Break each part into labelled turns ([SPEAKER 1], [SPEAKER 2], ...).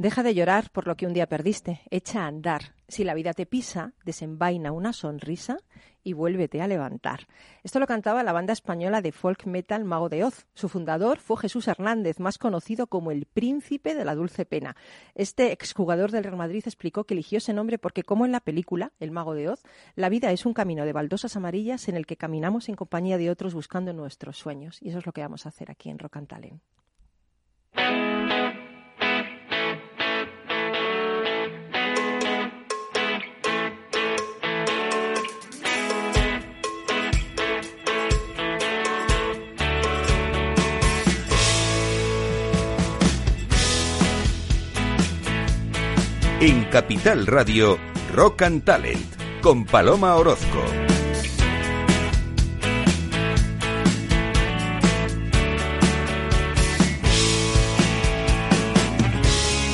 [SPEAKER 1] Deja de llorar por lo que un día perdiste, echa a andar. Si la vida te pisa, desenvaina una sonrisa y vuélvete a levantar. Esto lo cantaba la banda española de folk metal Mago de Oz. Su fundador fue Jesús Hernández, más conocido como el príncipe de la dulce pena. Este exjugador del Real Madrid explicó que eligió ese nombre porque, como en la película El Mago de Oz, la vida es un camino de baldosas amarillas en el que caminamos en compañía de otros buscando nuestros sueños. Y eso es lo que vamos a hacer aquí en Rock.
[SPEAKER 2] En Capital Radio, Rock and Talent, con Paloma Orozco.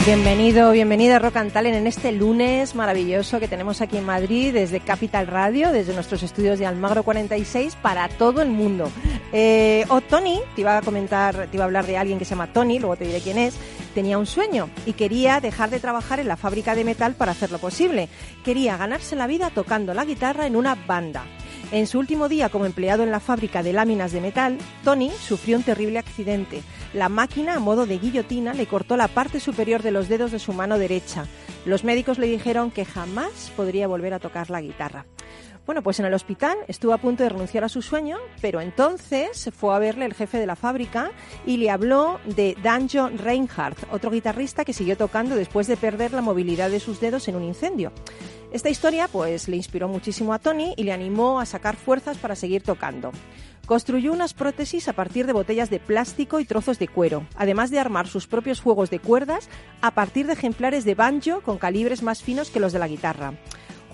[SPEAKER 1] Bienvenido, bienvenida a Rock and Talent en este lunes maravilloso que tenemos aquí en Madrid desde Capital Radio, desde nuestros estudios de Almagro 46 para todo el mundo. Eh, o Tony, te iba a comentar, te iba a hablar de alguien que se llama Tony, luego te diré quién es, tenía un sueño y quería dejar de trabajar en la fábrica de metal para hacerlo posible. Quería ganarse la vida tocando la guitarra en una banda. En su último día como empleado en la fábrica de láminas de metal, Tony sufrió un terrible accidente. La máquina, a modo de guillotina, le cortó la parte superior de los dedos de su mano derecha. Los médicos le dijeron que jamás podría volver a tocar la guitarra. Bueno, pues en el hospital estuvo a punto de renunciar a su sueño, pero entonces fue a verle el jefe de la fábrica y le habló de Danjo Reinhardt, otro guitarrista que siguió tocando después de perder la movilidad de sus dedos en un incendio. Esta historia pues le inspiró muchísimo a Tony y le animó a sacar fuerzas para seguir tocando. Construyó unas prótesis a partir de botellas de plástico y trozos de cuero, además de armar sus propios juegos de cuerdas a partir de ejemplares de banjo con calibres más finos que los de la guitarra.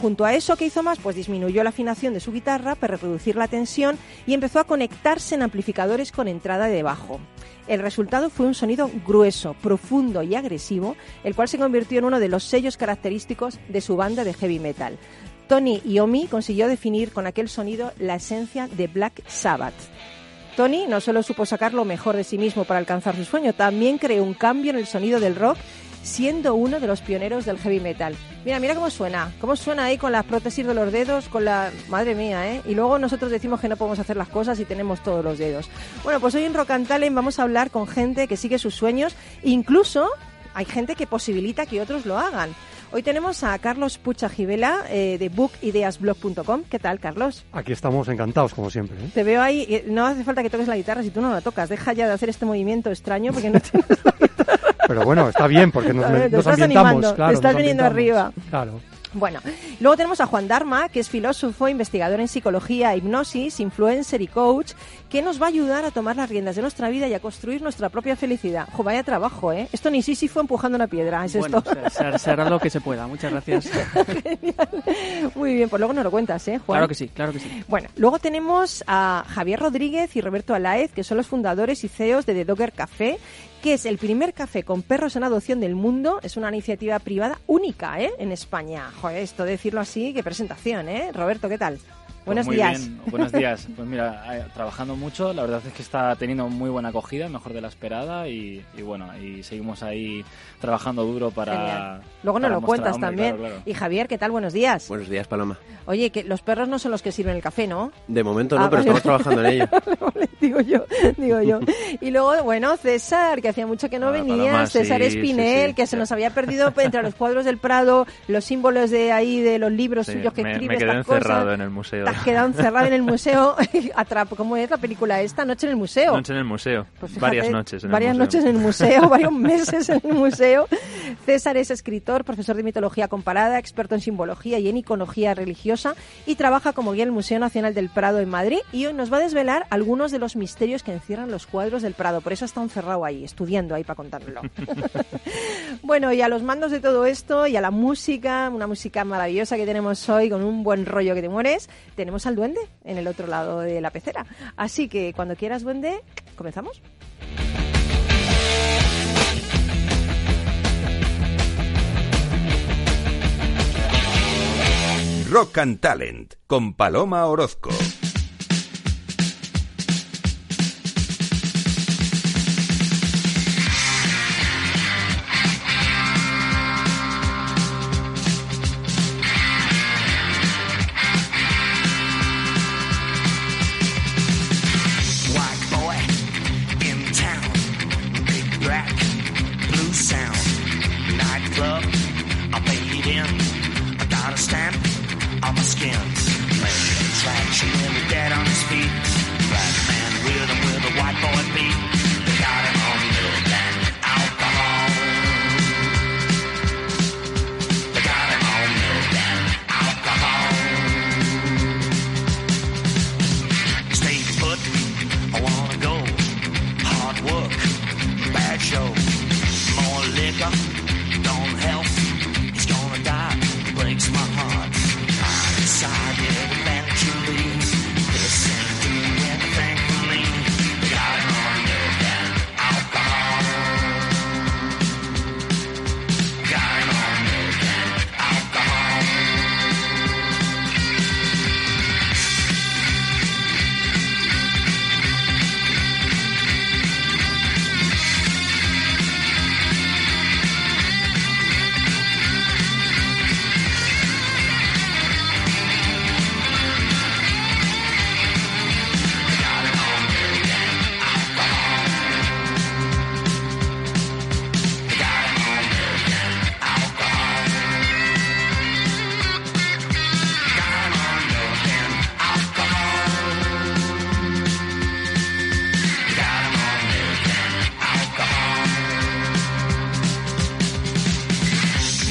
[SPEAKER 1] Junto a eso, ¿qué hizo más? Pues disminuyó la afinación de su guitarra para reducir la tensión y empezó a conectarse en amplificadores con entrada de bajo. El resultado fue un sonido grueso, profundo y agresivo, el cual se convirtió en uno de los sellos característicos de su banda de heavy metal. Tony Iommi consiguió definir con aquel sonido la esencia de Black Sabbath. Tony no solo supo sacar lo mejor de sí mismo para alcanzar su sueño, también creó un cambio en el sonido del rock siendo uno de los pioneros del heavy metal. Mira, mira cómo suena, cómo suena ahí con las prótesis de los dedos, con la... Madre mía, ¿eh? Y luego nosotros decimos que no podemos hacer las cosas y tenemos todos los dedos. Bueno, pues hoy en Rock and Talent vamos a hablar con gente que sigue sus sueños, incluso hay gente que posibilita que otros lo hagan. Hoy tenemos a Carlos Pucha Givela eh, de bookideasblog.com. ¿Qué tal, Carlos?
[SPEAKER 3] Aquí estamos encantados, como siempre. ¿eh?
[SPEAKER 1] Te veo ahí. No hace falta que toques la guitarra si tú no la tocas. Deja ya de hacer este movimiento extraño porque no tienes la guitarra.
[SPEAKER 3] Pero bueno, está bien porque nos, nos
[SPEAKER 1] estás
[SPEAKER 3] ambientamos.
[SPEAKER 1] animando,
[SPEAKER 3] claro,
[SPEAKER 1] te estás viniendo arriba.
[SPEAKER 3] Claro.
[SPEAKER 1] Bueno, luego tenemos a Juan Dharma, que es filósofo, investigador en psicología, hipnosis, influencer y coach, que nos va a ayudar a tomar las riendas de nuestra vida y a construir nuestra propia felicidad. Jo, vaya trabajo, ¿eh? Esto ni Sísifo empujando una piedra, ¿es
[SPEAKER 4] Bueno,
[SPEAKER 1] esto?
[SPEAKER 4] se- hará lo que se pueda. Muchas gracias.
[SPEAKER 1] Muy bien, pues luego nos lo cuentas, ¿eh, Juan?
[SPEAKER 4] Claro que sí, claro que sí.
[SPEAKER 1] Bueno, luego tenemos a Javier Rodríguez y Roberto Alaez, que son los fundadores y CEOs de The Dogger Café, que es el primer café con perros en adopción del mundo. Es una iniciativa privada única ¿eh? en España. Joder, esto de decirlo así, qué presentación, ¿eh? Roberto, ¿qué tal? Buenos
[SPEAKER 5] Pues muy
[SPEAKER 1] días.
[SPEAKER 5] bien, buenos días. Pues mira, eh, trabajando mucho, la verdad es que está teniendo muy buena acogida, mejor de la esperada y, y bueno, y seguimos ahí trabajando duro para...
[SPEAKER 1] Genial. Luego nos lo
[SPEAKER 5] mostrar-
[SPEAKER 1] cuentas
[SPEAKER 5] hombre,
[SPEAKER 1] también.
[SPEAKER 5] claro, claro.
[SPEAKER 1] Y Javier, ¿qué tal? Buenos días.
[SPEAKER 6] Buenos días, Paloma.
[SPEAKER 1] Oye, que los perros no son los que sirven el café, ¿no?
[SPEAKER 6] De momento no,
[SPEAKER 1] Ah,
[SPEAKER 6] pero
[SPEAKER 1] vale.
[SPEAKER 6] estamos trabajando en ello.
[SPEAKER 1] Vale, digo yo, digo yo. Y luego, bueno, César, que hacía mucho que no
[SPEAKER 7] Hola,
[SPEAKER 1] venía,
[SPEAKER 7] Paloma,
[SPEAKER 1] César
[SPEAKER 7] sí,
[SPEAKER 1] Espinel,
[SPEAKER 7] sí, sí.
[SPEAKER 1] que se nos había perdido entre los cuadros del Prado, los símbolos de ahí, de los libros
[SPEAKER 7] Sí,
[SPEAKER 1] suyos que
[SPEAKER 7] me,
[SPEAKER 1] escribe
[SPEAKER 7] me quedé encerrado
[SPEAKER 1] cosas.
[SPEAKER 7] en el museo.
[SPEAKER 1] Has quedado encerrado en el museo. ¿Cómo es la película esta? Noche en el museo.
[SPEAKER 7] Noche en el museo.
[SPEAKER 1] Pues fíjate,
[SPEAKER 7] varias noches en el
[SPEAKER 1] varias
[SPEAKER 7] museo.
[SPEAKER 1] noches en el museo, varios meses en el museo. César es escritor, profesor de mitología comparada, experto en simbología y en iconología religiosa y trabaja como guía en el Museo Nacional del Prado en Madrid y hoy nos va a desvelar algunos de los misterios que encierran los cuadros del Prado. Por eso está encerrado ahí, estudiando ahí para contármelo. bueno, y a los mandos de todo esto y a la música, una música maravillosa que tenemos hoy con un buen rollo que te mueres, tenemos al duende en el otro lado de la pecera. Así que cuando quieras, duende, comenzamos.
[SPEAKER 2] Rock and Talent, con Paloma Orozco.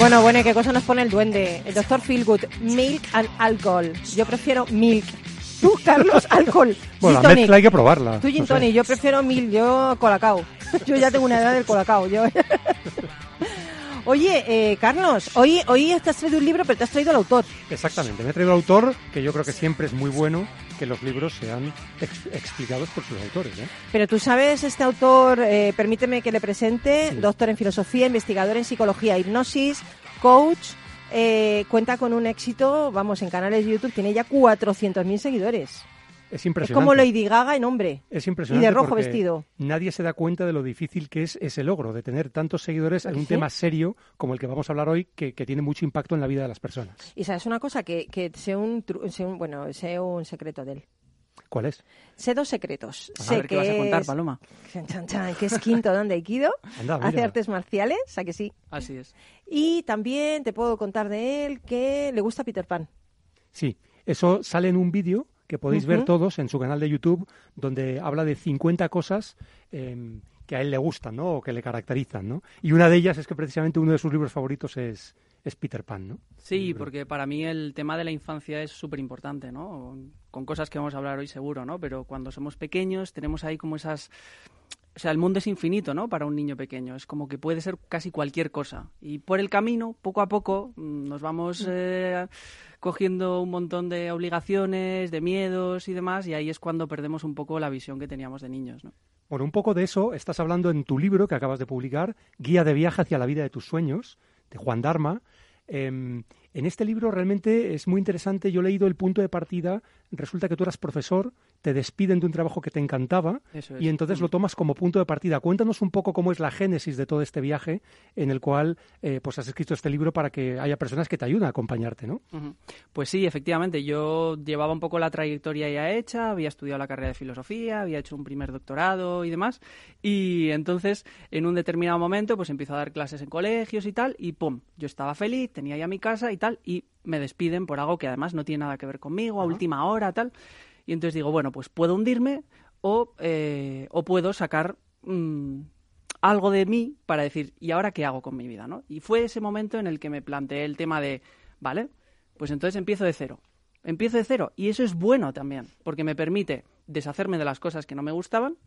[SPEAKER 1] Bueno, bueno, ¿y qué cosa nos pone el duende? El doctor Feelgood, milk and alcohol. Yo prefiero milk. Tú, Carlos, alcohol.
[SPEAKER 3] Bueno,
[SPEAKER 1] Gin
[SPEAKER 3] la
[SPEAKER 1] tonic.
[SPEAKER 3] mezcla hay que probarla.
[SPEAKER 1] Tú, gin
[SPEAKER 3] no sé.
[SPEAKER 1] tonic, yo prefiero milk, yo colacao. Yo ya tengo una edad del colacao. Yo... Oye, eh, Carlos, hoy, hoy te has traído un libro, pero te has traído al autor.
[SPEAKER 3] Exactamente, me he traído al autor, que yo creo que siempre es muy bueno que los libros sean ex- explicados por sus autores. ¿eh?
[SPEAKER 1] Pero tú sabes, este autor, eh, permíteme que le presente,
[SPEAKER 3] Sí.
[SPEAKER 1] doctor en filosofía, investigador en psicología, hipnosis, coach, eh, cuenta con un éxito, vamos, en canales de YouTube, tiene ya 400.000 seguidores.
[SPEAKER 3] Es
[SPEAKER 1] Es
[SPEAKER 3] impresionante.
[SPEAKER 1] como Lady Gaga en hombre.
[SPEAKER 3] Es
[SPEAKER 1] Y
[SPEAKER 3] impresionante.
[SPEAKER 1] de rojo vestido.
[SPEAKER 3] Nadie se da cuenta de lo difícil que es ese logro, de tener tantos seguidores en un
[SPEAKER 1] ¿Sí?
[SPEAKER 3] tema serio como el que vamos a hablar hoy, que, que tiene mucho impacto en la vida de las personas.
[SPEAKER 1] Y sabes una cosa, que, que sé, un, tru- sé un- bueno, sé un secreto de él.
[SPEAKER 3] ¿Cuál es?
[SPEAKER 1] Sé dos secretos.
[SPEAKER 4] A
[SPEAKER 1] sé
[SPEAKER 4] ver qué
[SPEAKER 1] que
[SPEAKER 4] vas a contar,
[SPEAKER 1] es-
[SPEAKER 4] Paloma.
[SPEAKER 1] Chan, chan, chan, que es quinto dan de Aikido,
[SPEAKER 3] Anda,
[SPEAKER 1] hace artes marciales, ¿a que sí?
[SPEAKER 4] Así es.
[SPEAKER 1] Y también te puedo contar de él que le gusta Peter Pan.
[SPEAKER 3] Sí, eso sale en un vídeo que podéis ver todos en su canal de YouTube, donde habla de 50 cosas eh, que a él le gustan, ¿no? O que le caracterizan, ¿no? Y una de ellas es que precisamente uno de sus libros favoritos es, es Peter Pan, ¿no?
[SPEAKER 4] Sí, porque para mí el tema de la infancia es súper importante, ¿no? Con cosas que vamos a hablar hoy seguro, ¿no? Pero cuando somos pequeños tenemos ahí como esas... O sea, el mundo es infinito, ¿no? Para un niño pequeño. Es como que puede ser casi cualquier cosa. Y por el camino, poco a poco, mm, nos vamos eh, cogiendo un montón de obligaciones, de miedos y demás, y ahí es cuando perdemos un poco la visión que teníamos de niños, ¿no?
[SPEAKER 3] Bueno, un poco de eso estás hablando en tu libro que acabas de publicar, Guía de viaje hacia la vida de tus sueños, de Juan Dharma. Em, en este libro realmente es muy interesante. Yo he leído el punto de partida. Resulta que tú eras profesor, te despiden de un trabajo que te encantaba
[SPEAKER 4] es.
[SPEAKER 3] y entonces lo tomas como punto de partida. Cuéntanos un poco cómo es la génesis de todo este viaje en el cual eh, pues has escrito este libro para que haya personas que te ayuden a acompañarte, ¿no?
[SPEAKER 4] Pues sí, efectivamente. Yo llevaba un poco la trayectoria ya hecha, había estudiado la carrera de filosofía, había hecho un primer doctorado y demás. Y entonces, en un determinado momento, pues empiezo a dar clases en colegios y tal, y pum, yo estaba feliz, tenía ya mi casa y tal, y me despiden por algo que además no tiene nada que ver conmigo, a última hora, tal. Y entonces digo, bueno, pues puedo hundirme o, eh, o puedo sacar mm, algo de mí para decir, ¿y ahora qué hago con mi vida? ¿no? Y fue ese momento en el que me planteé el tema de, vale, pues entonces empiezo de cero. Empiezo de cero. Y eso es bueno también, porque me permite deshacerme de las cosas que no me gustaban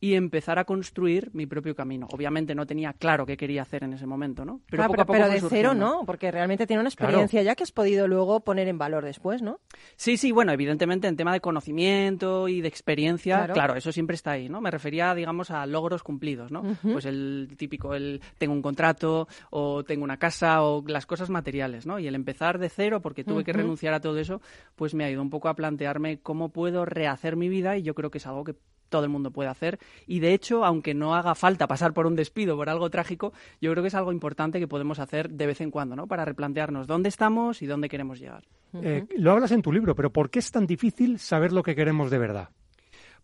[SPEAKER 4] y empezar a construir mi propio camino. Obviamente no tenía claro qué quería hacer en ese momento, ¿no?
[SPEAKER 1] Pero,
[SPEAKER 4] poco
[SPEAKER 1] pero,
[SPEAKER 4] a poco
[SPEAKER 1] pero de cero no, porque realmente tiene una
[SPEAKER 3] Claro.
[SPEAKER 1] experiencia ya que has podido luego poner en valor después, ¿no?
[SPEAKER 4] Sí, sí, bueno, evidentemente en tema de conocimiento y de experiencia,
[SPEAKER 1] Claro.
[SPEAKER 4] claro, eso siempre está ahí, ¿no? Me refería, digamos, a logros cumplidos, ¿no? Pues el típico, el tengo un contrato o tengo una casa o las cosas materiales, ¿no? Y el empezar de cero, porque tuve que renunciar a todo eso, pues me ha ido un poco a plantearme cómo puedo rehacer mi vida y yo creo que es algo que todo el mundo puede hacer. Y de hecho, aunque no haga falta pasar por un despido, por algo trágico, yo creo que es algo importante que podemos hacer de vez en cuando, ¿no? Para replantearnos dónde estamos y dónde queremos llegar.
[SPEAKER 3] Eh, lo hablas en tu libro, pero ¿por qué es tan difícil saber lo que queremos de verdad?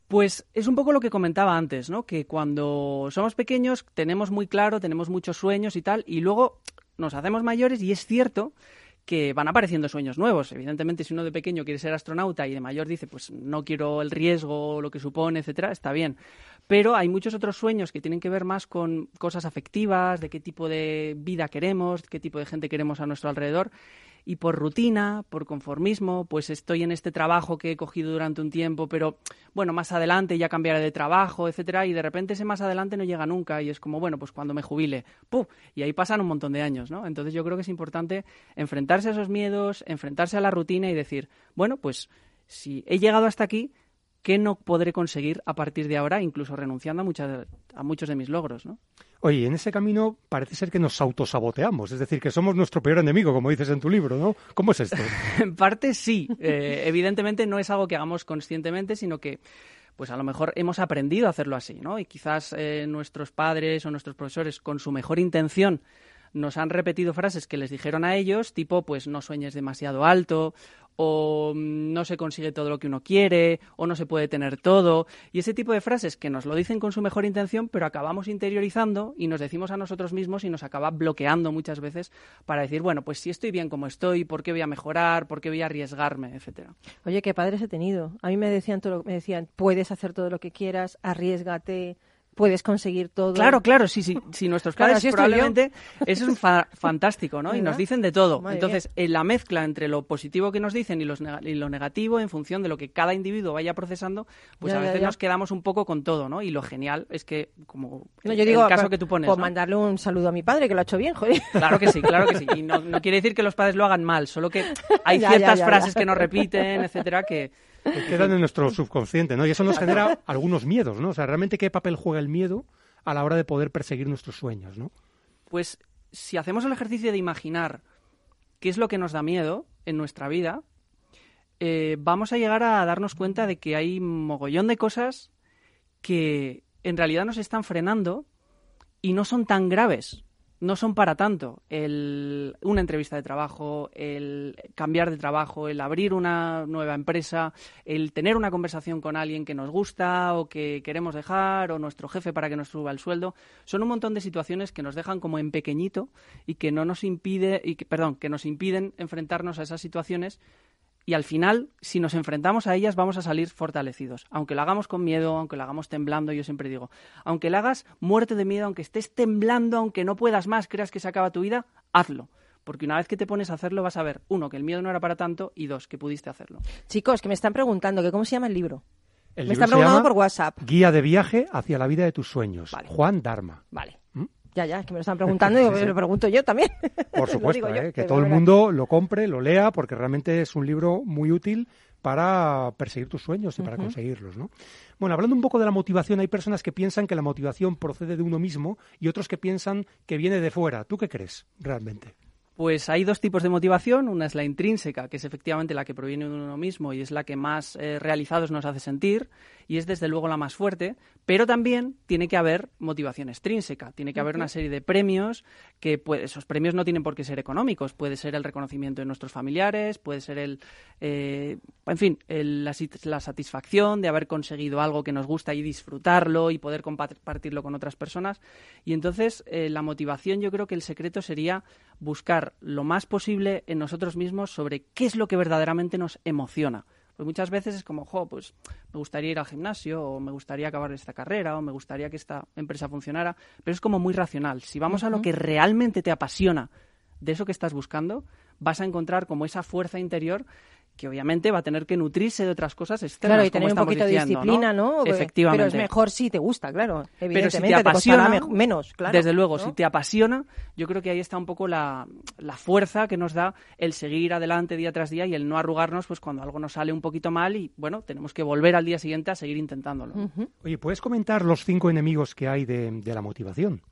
[SPEAKER 4] Pues es un poco lo que comentaba antes, ¿no? Que cuando somos pequeños tenemos muy claro, tenemos muchos sueños y tal, y luego nos hacemos mayores y es cierto que van apareciendo sueños nuevos. Evidentemente, si uno de pequeño quiere ser astronauta y de mayor dice, pues no quiero el riesgo, lo que supone, etcétera, está bien. Pero hay muchos otros sueños que tienen que ver más con cosas afectivas, de qué tipo de vida queremos, qué tipo de gente queremos a nuestro alrededor y por rutina, por conformismo, pues estoy en este trabajo que he cogido durante un tiempo, pero bueno, más adelante ya cambiaré de trabajo, etcétera, y de repente ese más adelante no llega nunca y es como, bueno, pues cuando me jubile, ¡pum! Y ahí pasan un montón de años, ¿no? Entonces yo creo que es importante enfrentarse a esos miedos, enfrentarse a la rutina y decir, bueno, pues si he llegado hasta aquí, ¿qué no podré conseguir a partir de ahora, incluso renunciando a, muchas, a muchos de mis logros, ¿no?
[SPEAKER 3] Oye, en ese camino parece ser que nos autosaboteamos, es decir, que somos nuestro peor enemigo, como dices en tu libro, ¿no? ¿Cómo es esto?
[SPEAKER 4] en parte sí. Eh, evidentemente no es algo que hagamos conscientemente, sino que pues a lo mejor hemos aprendido a hacerlo así, ¿no? Y quizás eh, nuestros padres o nuestros profesores, con su mejor intención, nos han repetido frases que les dijeron a ellos, tipo, pues no sueñes demasiado alto, o mm, no se consigue todo lo que uno quiere, o no se puede tener todo, y ese tipo de frases que nos lo dicen con su mejor intención, pero acabamos interiorizando y nos decimos a nosotros mismos y nos acaba bloqueando muchas veces para decir, bueno, pues si estoy bien como estoy, ¿por qué voy a mejorar? ¿Por qué voy a arriesgarme? etcétera.
[SPEAKER 1] Oye, qué padres he tenido. A mí me decían todo, me decían, puedes hacer todo lo que quieras, arriesgate, puedes conseguir todo.
[SPEAKER 4] Claro, claro, sí, sí. Si nuestros padres probablemente eso es fa- fantástico, ¿no? Y nos dicen de todo.
[SPEAKER 1] Madre
[SPEAKER 4] Entonces, en la mezcla entre lo positivo que nos dicen y, los y lo negativo, en función de lo que cada individuo vaya procesando, pues
[SPEAKER 1] Ya,
[SPEAKER 4] a veces
[SPEAKER 1] ya.
[SPEAKER 4] nos quedamos un poco con todo, ¿no? Y lo genial es que, como
[SPEAKER 1] No,
[SPEAKER 4] el-
[SPEAKER 1] yo digo,
[SPEAKER 4] el caso
[SPEAKER 1] por-
[SPEAKER 4] que tú pones,
[SPEAKER 1] por
[SPEAKER 4] ¿no?
[SPEAKER 1] mandarle un saludo a mi padre, que lo ha hecho bien, joder.
[SPEAKER 4] Claro que sí, claro que sí. Y no, no quiere decir que los padres lo hagan mal, solo que hay ciertas frases que nos repiten, etcétera, que,
[SPEAKER 3] Que quedan en nuestro subconsciente, ¿no? Y eso nos genera algunos miedos, ¿no? O sea, realmente qué papel juega el miedo a la hora de poder perseguir nuestros sueños, ¿no?
[SPEAKER 4] Pues si hacemos el ejercicio de imaginar qué es lo que nos da miedo en nuestra vida, eh, vamos a llegar a darnos cuenta de que hay mogollón de cosas que en realidad nos están frenando y no son tan graves. No son para tanto el, una entrevista de trabajo, el cambiar de trabajo, el abrir una nueva empresa, el tener una conversación con alguien que nos gusta o que queremos dejar, o nuestro jefe para que nos suba el sueldo. Son un montón de situaciones que nos dejan como en pequeñito y que no nos impide, y que, perdón, que nos impiden enfrentarnos a esas situaciones y al final, si nos enfrentamos a ellas, vamos a salir fortalecidos. Aunque lo hagamos con miedo, aunque lo hagamos temblando, yo siempre digo, aunque lo hagas muerte de miedo, aunque estés temblando, aunque no puedas más, creas que se acaba tu vida, hazlo. Porque una vez que te pones a hacerlo, vas a ver, uno, que el miedo no era para tanto, y dos, que pudiste hacerlo.
[SPEAKER 1] Chicos, que me están preguntando que cómo se llama el libro.
[SPEAKER 3] El
[SPEAKER 1] me
[SPEAKER 3] libro
[SPEAKER 1] están
[SPEAKER 3] se
[SPEAKER 1] preguntando
[SPEAKER 3] llama
[SPEAKER 1] por WhatsApp.
[SPEAKER 3] Guía de viaje hacia la vida de tus sueños.
[SPEAKER 1] Vale.
[SPEAKER 3] Juan Dharma.
[SPEAKER 1] Vale. Ya, ya, es que me lo están preguntando y lo pregunto yo también.
[SPEAKER 3] Por supuesto,
[SPEAKER 1] yo,
[SPEAKER 3] ¿eh? que todo el mundo lo compre, lo lea, porque realmente es un libro muy útil para perseguir tus sueños y para conseguirlos, ¿no? Bueno, hablando un poco de la motivación, hay personas que piensan que la motivación procede de uno mismo y otros que piensan que viene de fuera. ¿Tú qué crees realmente?
[SPEAKER 4] Pues hay dos tipos de motivación. Una es la intrínseca, que es efectivamente la que proviene de uno mismo y es la que más eh, realizados nos hace sentir y es desde luego la más fuerte. Pero también tiene que haber motivación extrínseca. Tiene que haber una serie de premios que esos premios no tienen por qué ser económicos. Puede ser el reconocimiento de nuestros familiares, puede ser el, eh, en fin, el- la, la satisfacción de haber conseguido algo que nos gusta y disfrutarlo y poder compartirlo con otras personas. Y entonces eh, la motivación yo creo que el secreto sería buscar lo más posible en nosotros mismos sobre qué es lo que verdaderamente nos emociona. Pues muchas veces es como, jo, pues me gustaría ir al gimnasio, o me gustaría acabar esta carrera, o me gustaría que esta empresa funcionara, pero es como muy racional. Si vamos a lo que realmente te apasiona de eso que estás buscando, vas a encontrar como esa fuerza interior que obviamente va a tener que nutrirse de otras cosas externas.
[SPEAKER 1] Claro, y
[SPEAKER 4] como
[SPEAKER 1] tener un
[SPEAKER 4] estamos
[SPEAKER 1] poquito de
[SPEAKER 4] diciendo,
[SPEAKER 1] disciplina, ¿no?
[SPEAKER 4] Efectivamente.
[SPEAKER 1] Pero es mejor si te gusta, claro.
[SPEAKER 4] Pero
[SPEAKER 1] Evidentemente,
[SPEAKER 4] si te apasiona,
[SPEAKER 1] me- menos, claro.
[SPEAKER 4] desde luego,
[SPEAKER 1] ¿no?
[SPEAKER 4] si te apasiona, yo creo que ahí está un poco la, la fuerza que nos da el seguir adelante día tras día y el no arrugarnos pues cuando algo nos sale un poquito mal y bueno, tenemos que volver al día siguiente a seguir intentándolo.
[SPEAKER 3] Oye, ¿puedes comentar los cinco enemigos que hay de, de la motivación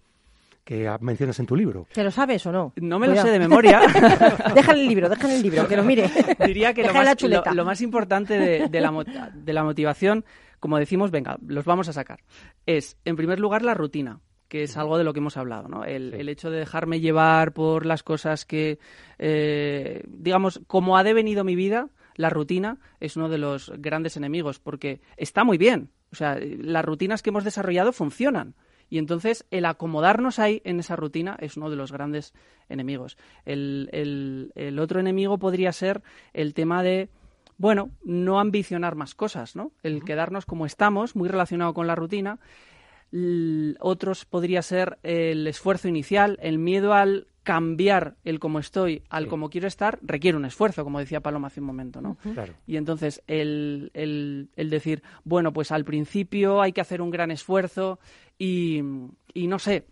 [SPEAKER 3] que mencionas en tu libro?
[SPEAKER 1] ¿Te lo sabes o no?
[SPEAKER 4] No me lo sé de memoria.
[SPEAKER 1] déjale el libro, déjale el libro, que lo mire.
[SPEAKER 4] Diría que lo más, lo- lo más importante de, de la, de la motivación, como decimos, venga, los vamos a sacar, es, en primer lugar, la rutina que es algo de lo que hemos hablado, ¿no? El, el hecho de dejarme llevar por las cosas que, eh, digamos, como ha devenido mi vida, la rutina es uno de los grandes enemigos, porque está muy bien. O sea, las rutinas que hemos desarrollado funcionan. Y entonces el acomodarnos ahí en esa rutina es uno de los grandes enemigos. El, el- el otro enemigo podría ser el tema de, bueno, no ambicionar más cosas, ¿no? El quedarnos como estamos, muy relacionado con la rutina. L- otros podría ser el esfuerzo inicial, el miedo al cambiar el cómo estoy al
[SPEAKER 3] Sí.
[SPEAKER 4] cómo quiero estar, requiere un esfuerzo, como decía Paloma hace un momento, ¿no?
[SPEAKER 3] Claro.
[SPEAKER 4] Y entonces el, el- el decir, bueno, pues al principio hay que hacer un gran esfuerzo y, y no sé,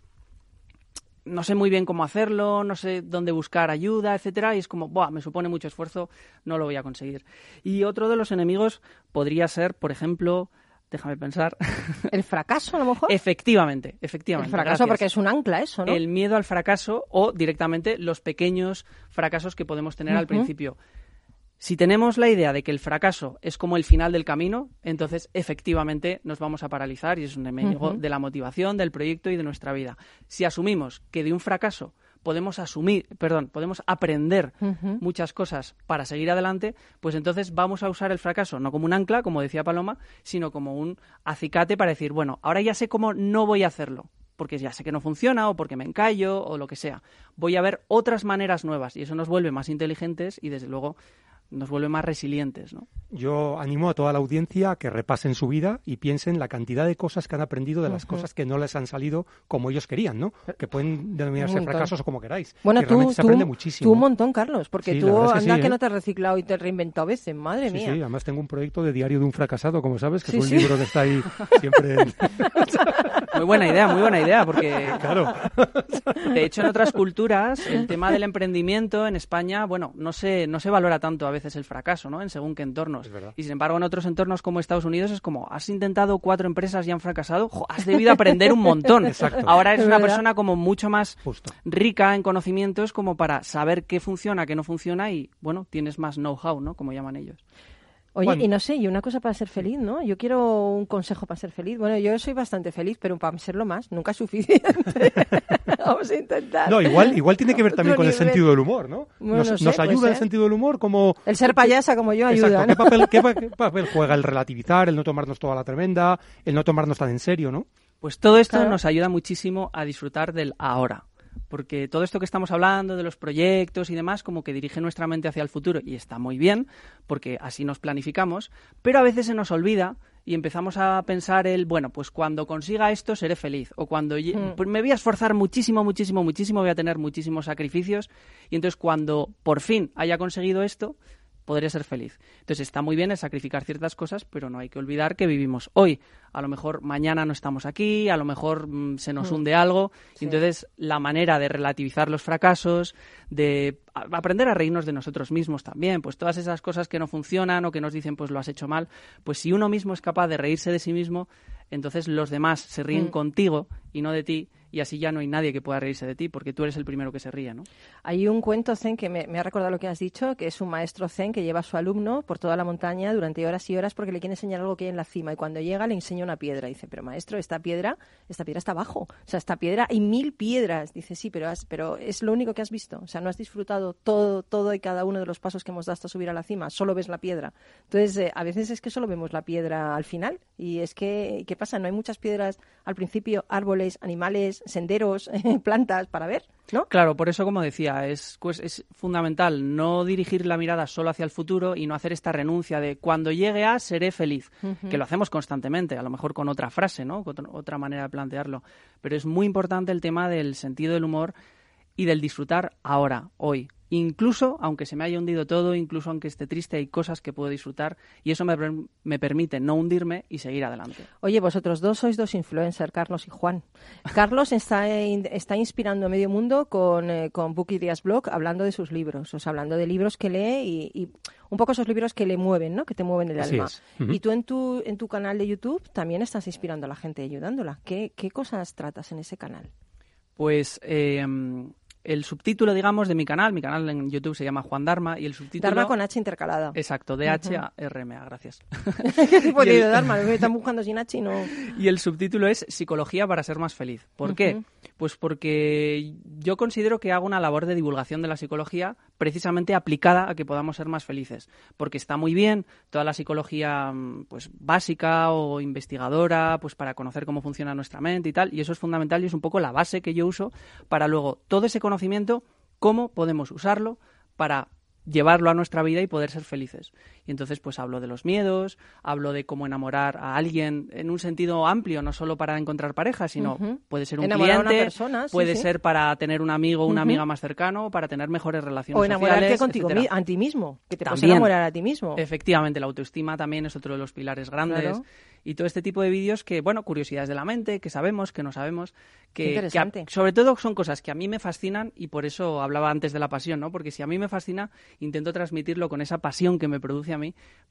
[SPEAKER 4] no sé muy bien cómo hacerlo, no sé dónde buscar ayuda, etcétera, y es como, Buah, me supone mucho esfuerzo, no lo voy a conseguir. Y otro de los enemigos podría ser, por ejemplo, déjame pensar,
[SPEAKER 1] El fracaso, a lo mejor.
[SPEAKER 4] efectivamente,
[SPEAKER 1] El
[SPEAKER 4] efectivamente.
[SPEAKER 1] fracaso,
[SPEAKER 4] gracias.
[SPEAKER 1] porque es un ancla eso, ¿no?
[SPEAKER 4] El miedo al fracaso o directamente los pequeños fracasos que podemos tener al principio. Si tenemos la idea de que el fracaso es como el final del camino, entonces efectivamente nos vamos a paralizar y es un enemigo de la motivación, del proyecto y de nuestra vida. Si asumimos que de un fracaso podemos asumir, perdón, podemos aprender muchas cosas para seguir adelante, pues entonces vamos a usar el fracaso no como un ancla, como decía Paloma, sino como un acicate para decir, bueno, ahora ya sé cómo no voy a hacerlo, porque ya sé que no funciona o porque me encallo o lo que sea. Voy a ver otras maneras nuevas y eso nos vuelve más inteligentes y desde luego nos vuelve más resilientes, ¿no?
[SPEAKER 3] Yo animo a toda la audiencia a que repasen su vida y piensen la cantidad de cosas que han aprendido de las cosas que no les han salido como ellos querían, ¿no? Que pueden denominarse fracasos o como queráis.
[SPEAKER 1] Bueno, tú,
[SPEAKER 3] realmente se
[SPEAKER 1] tú,
[SPEAKER 3] aprende muchísimo.
[SPEAKER 1] tú un montón, Carlos, porque
[SPEAKER 3] Sí,
[SPEAKER 1] tú
[SPEAKER 3] es que
[SPEAKER 1] anda
[SPEAKER 3] sí,
[SPEAKER 1] que
[SPEAKER 3] ¿eh?
[SPEAKER 1] no te has reciclado y te has reinventado a veces, madre
[SPEAKER 3] Sí,
[SPEAKER 1] mía.
[SPEAKER 3] sí, además tengo un proyecto de diario de un fracasado, como sabes, que
[SPEAKER 1] Sí,
[SPEAKER 3] es un
[SPEAKER 1] sí.
[SPEAKER 3] libro que está ahí siempre. en-
[SPEAKER 4] Muy buena idea, muy buena idea, porque
[SPEAKER 3] Claro.
[SPEAKER 4] De hecho, en otras culturas, el tema del emprendimiento en España, bueno, no se, no se valora tanto a veces el fracaso, ¿no? En según qué entornos. Y sin embargo, en otros entornos como Estados Unidos es como, has intentado cuatro empresas y han fracasado, jo, has debido aprender un montón.
[SPEAKER 3] Exacto.
[SPEAKER 4] Ahora eres
[SPEAKER 1] Es
[SPEAKER 4] una
[SPEAKER 1] verdad.
[SPEAKER 4] persona como mucho más
[SPEAKER 3] Justo.
[SPEAKER 4] rica en conocimientos como para saber qué funciona, qué no funciona y, bueno, tienes más know-how, ¿no? Como llaman ellos.
[SPEAKER 1] Oye,
[SPEAKER 3] Bueno.
[SPEAKER 1] y no sé, y una cosa para ser feliz, ¿no? Yo quiero un consejo para ser feliz. Bueno, yo soy bastante feliz, pero para serlo más, nunca es suficiente. Vamos a intentar.
[SPEAKER 3] No, igual, igual tiene que ver también
[SPEAKER 1] Otro
[SPEAKER 3] con el sentido del humor, ¿no?
[SPEAKER 1] Bueno,
[SPEAKER 3] nos
[SPEAKER 1] no sé,
[SPEAKER 3] nos
[SPEAKER 1] puede
[SPEAKER 3] ayuda el sentido del humor como...
[SPEAKER 1] El ser payasa como yo ayuda,
[SPEAKER 3] Exacto.
[SPEAKER 1] ¿no?
[SPEAKER 3] ¿Qué papel, qué pa- qué papel juega el relativizar, el no tomarnos toda la tremenda, el no tomarnos tan en serio, ¿no?
[SPEAKER 4] Pues todo esto
[SPEAKER 1] Claro.
[SPEAKER 4] nos ayuda muchísimo a disfrutar del ahora. Porque todo esto que estamos hablando de los proyectos y demás, como que dirige nuestra mente hacia el futuro y está muy bien, porque así nos planificamos, pero a veces se nos olvida y empezamos a pensar el, bueno, pues cuando consiga esto seré feliz, o cuando
[SPEAKER 1] Mm.
[SPEAKER 4] pues me voy a esforzar muchísimo, muchísimo, muchísimo, voy a tener muchísimos sacrificios, y entonces cuando por fin haya conseguido esto, podré ser feliz. Entonces está muy bien el sacrificar ciertas cosas, pero no hay que olvidar que vivimos hoy. A lo mejor mañana no estamos aquí, a lo mejor mm, se nos
[SPEAKER 1] Mm.
[SPEAKER 4] hunde algo.
[SPEAKER 1] Sí.
[SPEAKER 4] Y entonces la manera de relativizar los fracasos, de aprender a reírnos de nosotros mismos también, pues todas esas cosas que no funcionan o que nos dicen pues lo has hecho mal, pues si uno mismo es capaz de reírse de sí mismo, entonces los demás se ríen
[SPEAKER 1] Mm.
[SPEAKER 4] contigo y no de ti. Y así ya no hay nadie que pueda reírse de ti, porque tú eres el primero que se ríe, ¿no?
[SPEAKER 1] Hay un cuento zen que me, ha recordado lo que has dicho, que es un maestro zen que lleva a su alumno por toda la montaña durante horas y horas porque le quiere enseñar algo que hay en la cima y cuando llega le enseña una piedra. Dice, pero maestro, esta piedra, esta piedra está abajo. O sea, esta piedra hay mil piedras. Dice, sí, pero, has- pero es lo único que has visto. O sea, no has disfrutado todo, todo y cada uno de los pasos que hemos dado hasta subir a la cima. Solo ves la piedra. Entonces, eh, a veces es que solo vemos la piedra al final. Y es que, ¿qué pasa? No hay muchas piedras al principio, árboles, animales, senderos, plantas para ver, ¿no?
[SPEAKER 4] Claro, por eso, como decía, es, pues, es fundamental no dirigir la mirada solo hacia el futuro y no hacer esta renuncia de cuando llegue a seré feliz, que lo hacemos constantemente, a lo mejor con otra frase, ¿no? Con otra manera de plantearlo. Pero es muy importante el tema del sentido del humor y del disfrutar ahora, hoy. Incluso aunque se me haya hundido todo, incluso aunque esté triste, hay cosas que puedo disfrutar y eso me, me permite no hundirme y seguir adelante.
[SPEAKER 1] Oye, vosotros dos sois dos influencers, Carlos y Juan. Carlos está, in- está inspirando a medio mundo con, eh, con Book Ideas Blog, hablando de sus libros, o sea, hablando de libros que lee y, y un poco esos libros que le mueven, ¿no? Que te mueven el
[SPEAKER 3] Así
[SPEAKER 1] alma. Y tú en tu, en tu canal de YouTube también estás inspirando a la gente, ayudándola. ¿Qué, qué cosas tratas en ese canal?
[SPEAKER 4] Pues eh, el subtítulo, digamos, de mi canal, mi canal en YouTube se llama Juan Dharma y el subtítulo...
[SPEAKER 1] Dharma con H intercalada.
[SPEAKER 4] Exacto, D-H-A-R-M-A, gracias.
[SPEAKER 1] ¿Qué tipo
[SPEAKER 4] y el-
[SPEAKER 1] de Dharma? Me están buscando sin H y no...
[SPEAKER 4] Y el subtítulo es Psicología para ser más feliz. ¿Por qué?
[SPEAKER 1] Ujú.
[SPEAKER 4] Pues porque yo considero que hago una labor de divulgación de la psicología, precisamente aplicada a que podamos ser más felices. Porque está muy bien toda la psicología mm, pues básica o investigadora, pues para conocer cómo funciona nuestra mente y tal, y eso es fundamental y es un poco la base que yo uso para luego todo ese conocimiento, cómo podemos usarlo para llevarlo a nuestra vida y poder ser felices. Y entonces pues hablo de los miedos, hablo de cómo enamorar a alguien en un sentido amplio, no solo para encontrar pareja, sino puede ser un
[SPEAKER 1] Enamorar a una
[SPEAKER 4] cliente,
[SPEAKER 1] persona, sí,
[SPEAKER 4] puede
[SPEAKER 1] sí.
[SPEAKER 4] ser para tener un amigo o una amiga más cercano, para tener mejores relaciones
[SPEAKER 1] O enamorarte
[SPEAKER 4] sociales,
[SPEAKER 1] contigo mi- a ti mismo, que te puedes
[SPEAKER 4] También.
[SPEAKER 1] enamorar a ti mismo.
[SPEAKER 4] Efectivamente, la autoestima también es otro de los pilares grandes.
[SPEAKER 1] Claro.
[SPEAKER 4] Y todo este tipo de vídeos que, bueno, curiosidades de la mente, que sabemos, que no sabemos, que, que a- sobre todo son cosas que a mí me fascinan y por eso hablaba antes de la pasión, ¿no? Porque si a mí me fascina, intento transmitirlo con esa pasión que me produce a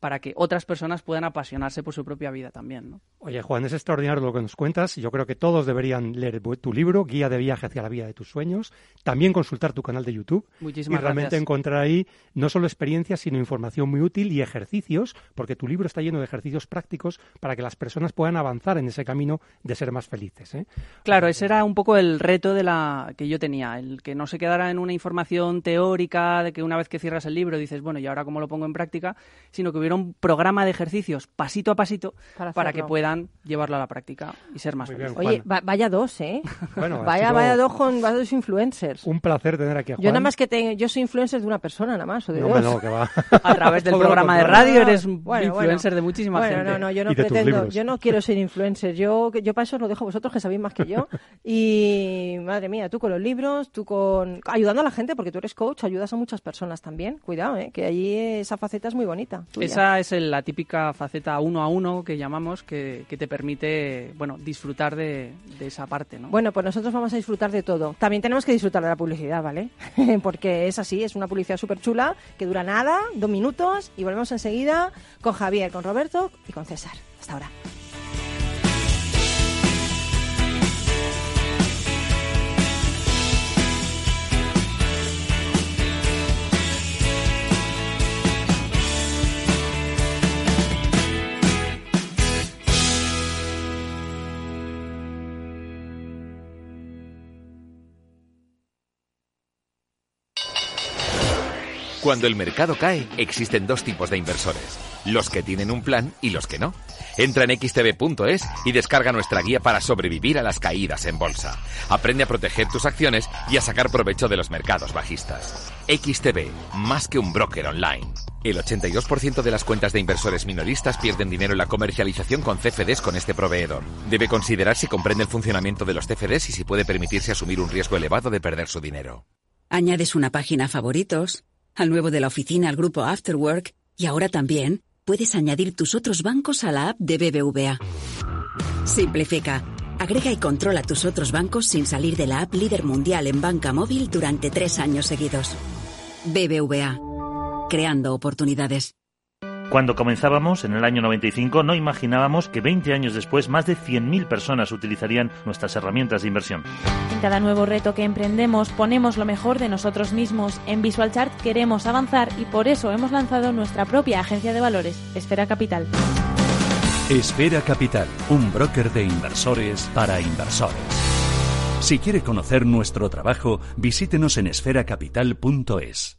[SPEAKER 4] para que otras personas puedan apasionarse por su propia vida también, ¿no?
[SPEAKER 3] Oye, Juan, es extraordinario lo que nos cuentas. Yo creo que todos deberían leer tu libro, Guía de viaje hacia la vida de tus sueños. También consultar tu canal de YouTube.
[SPEAKER 4] Muchísimas
[SPEAKER 3] y realmente
[SPEAKER 4] gracias.
[SPEAKER 3] encontrar ahí no solo experiencias, sino información muy útil y ejercicios, porque tu libro está lleno de ejercicios prácticos para que las personas puedan avanzar en ese camino de ser más felices. ¿eh?
[SPEAKER 4] Claro, ese era un poco el reto de la que yo tenía, el que no se quedara en una información teórica de que una vez que cierras el libro dices, bueno, ¿y ahora cómo lo pongo en práctica? Sino que hubiera un programa de ejercicios pasito a pasito
[SPEAKER 1] Para
[SPEAKER 4] para, que puedan llevarlo a la práctica y ser más felices.
[SPEAKER 1] Oye, va- vaya dos, ¿eh?
[SPEAKER 3] Bueno,
[SPEAKER 1] vaya,
[SPEAKER 3] sido
[SPEAKER 1] vaya dos con vaya dos influencers.
[SPEAKER 3] Un placer tener aquí a Juan.
[SPEAKER 1] Yo nada más que te- yo soy influencer de una persona nada más o de
[SPEAKER 3] No,
[SPEAKER 1] dos.
[SPEAKER 3] hombre, no, que va.
[SPEAKER 4] A través del programa de radio eres un
[SPEAKER 1] Bueno,
[SPEAKER 4] influencer
[SPEAKER 1] bueno.
[SPEAKER 4] de muchísima
[SPEAKER 1] bueno,
[SPEAKER 4] gente.
[SPEAKER 1] no, no, yo no pretendo, yo no quiero ser influencer, yo, yo para eso os lo dejo a vosotros que sabéis más que yo. Y madre mía, tú con los libros, tú con ayudando a la gente, porque tú eres coach, ayudas a muchas personas también. Cuidado, ¿eh? que allí esa faceta es muy bonita. Tuya.
[SPEAKER 4] Esa es la típica faceta uno a uno que llamamos, que, que te permite, bueno, disfrutar de, de esa parte, ¿no?
[SPEAKER 1] Bueno, pues nosotros vamos a disfrutar de todo. También tenemos que disfrutar de la publicidad, ¿vale? Porque es así, es una publicidad súper chula que dura nada, dos minutos, y volvemos enseguida con Javier, con Roberto y con César. Hasta ahora.
[SPEAKER 2] Cuando el mercado cae, existen dos tipos de inversores. Los que tienen un plan y los que no. Entra en xtb.es y descarga nuestra guía para sobrevivir a las caídas en bolsa. Aprende a proteger tus acciones y a sacar provecho de los mercados bajistas. XTB, más que un broker online. El 82% de las cuentas de inversores minoristas pierden dinero en la comercialización con CFDs con este proveedor. Debe considerar si comprende el funcionamiento de los CFDs y si puede permitirse asumir un riesgo elevado de perder su dinero.
[SPEAKER 7] Añades una página a favoritos, al nuevo de la oficina al grupo Afterwork y ahora también puedes añadir tus otros bancos a la app de BBVA. Simplifica. Agrega y controla tus otros bancos sin salir de la app líder mundial en banca móvil durante tres años seguidos. BBVA. Creando oportunidades.
[SPEAKER 8] Cuando comenzábamos, en el año 95, no imaginábamos que 20 años después más de 100.000 personas utilizarían nuestras herramientas de inversión.
[SPEAKER 9] En cada nuevo reto que emprendemos ponemos lo mejor de nosotros mismos. En VisualChart queremos avanzar y por eso hemos lanzado nuestra propia agencia de valores, Esfera Capital.
[SPEAKER 10] Esfera Capital, un broker de inversores para inversores. Si quiere conocer nuestro trabajo, visítenos en esferacapital.es.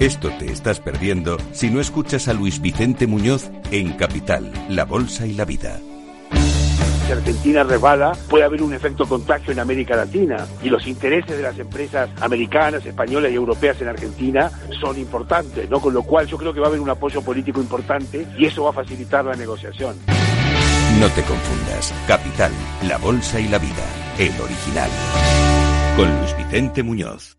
[SPEAKER 2] Esto te estás perdiendo si no escuchas a Luis Vicente Muñoz en Capital, La Bolsa y la Vida.
[SPEAKER 11] Si Argentina resbala, puede haber un efecto contagio en América Latina y los intereses de las empresas americanas, españolas y europeas en Argentina son importantes, ¿no? Con lo cual yo creo que va a haber un apoyo político importante y eso va a facilitar la negociación.
[SPEAKER 2] No te confundas. Capital, La Bolsa y la Vida. El original. Con Luis Vicente Muñoz.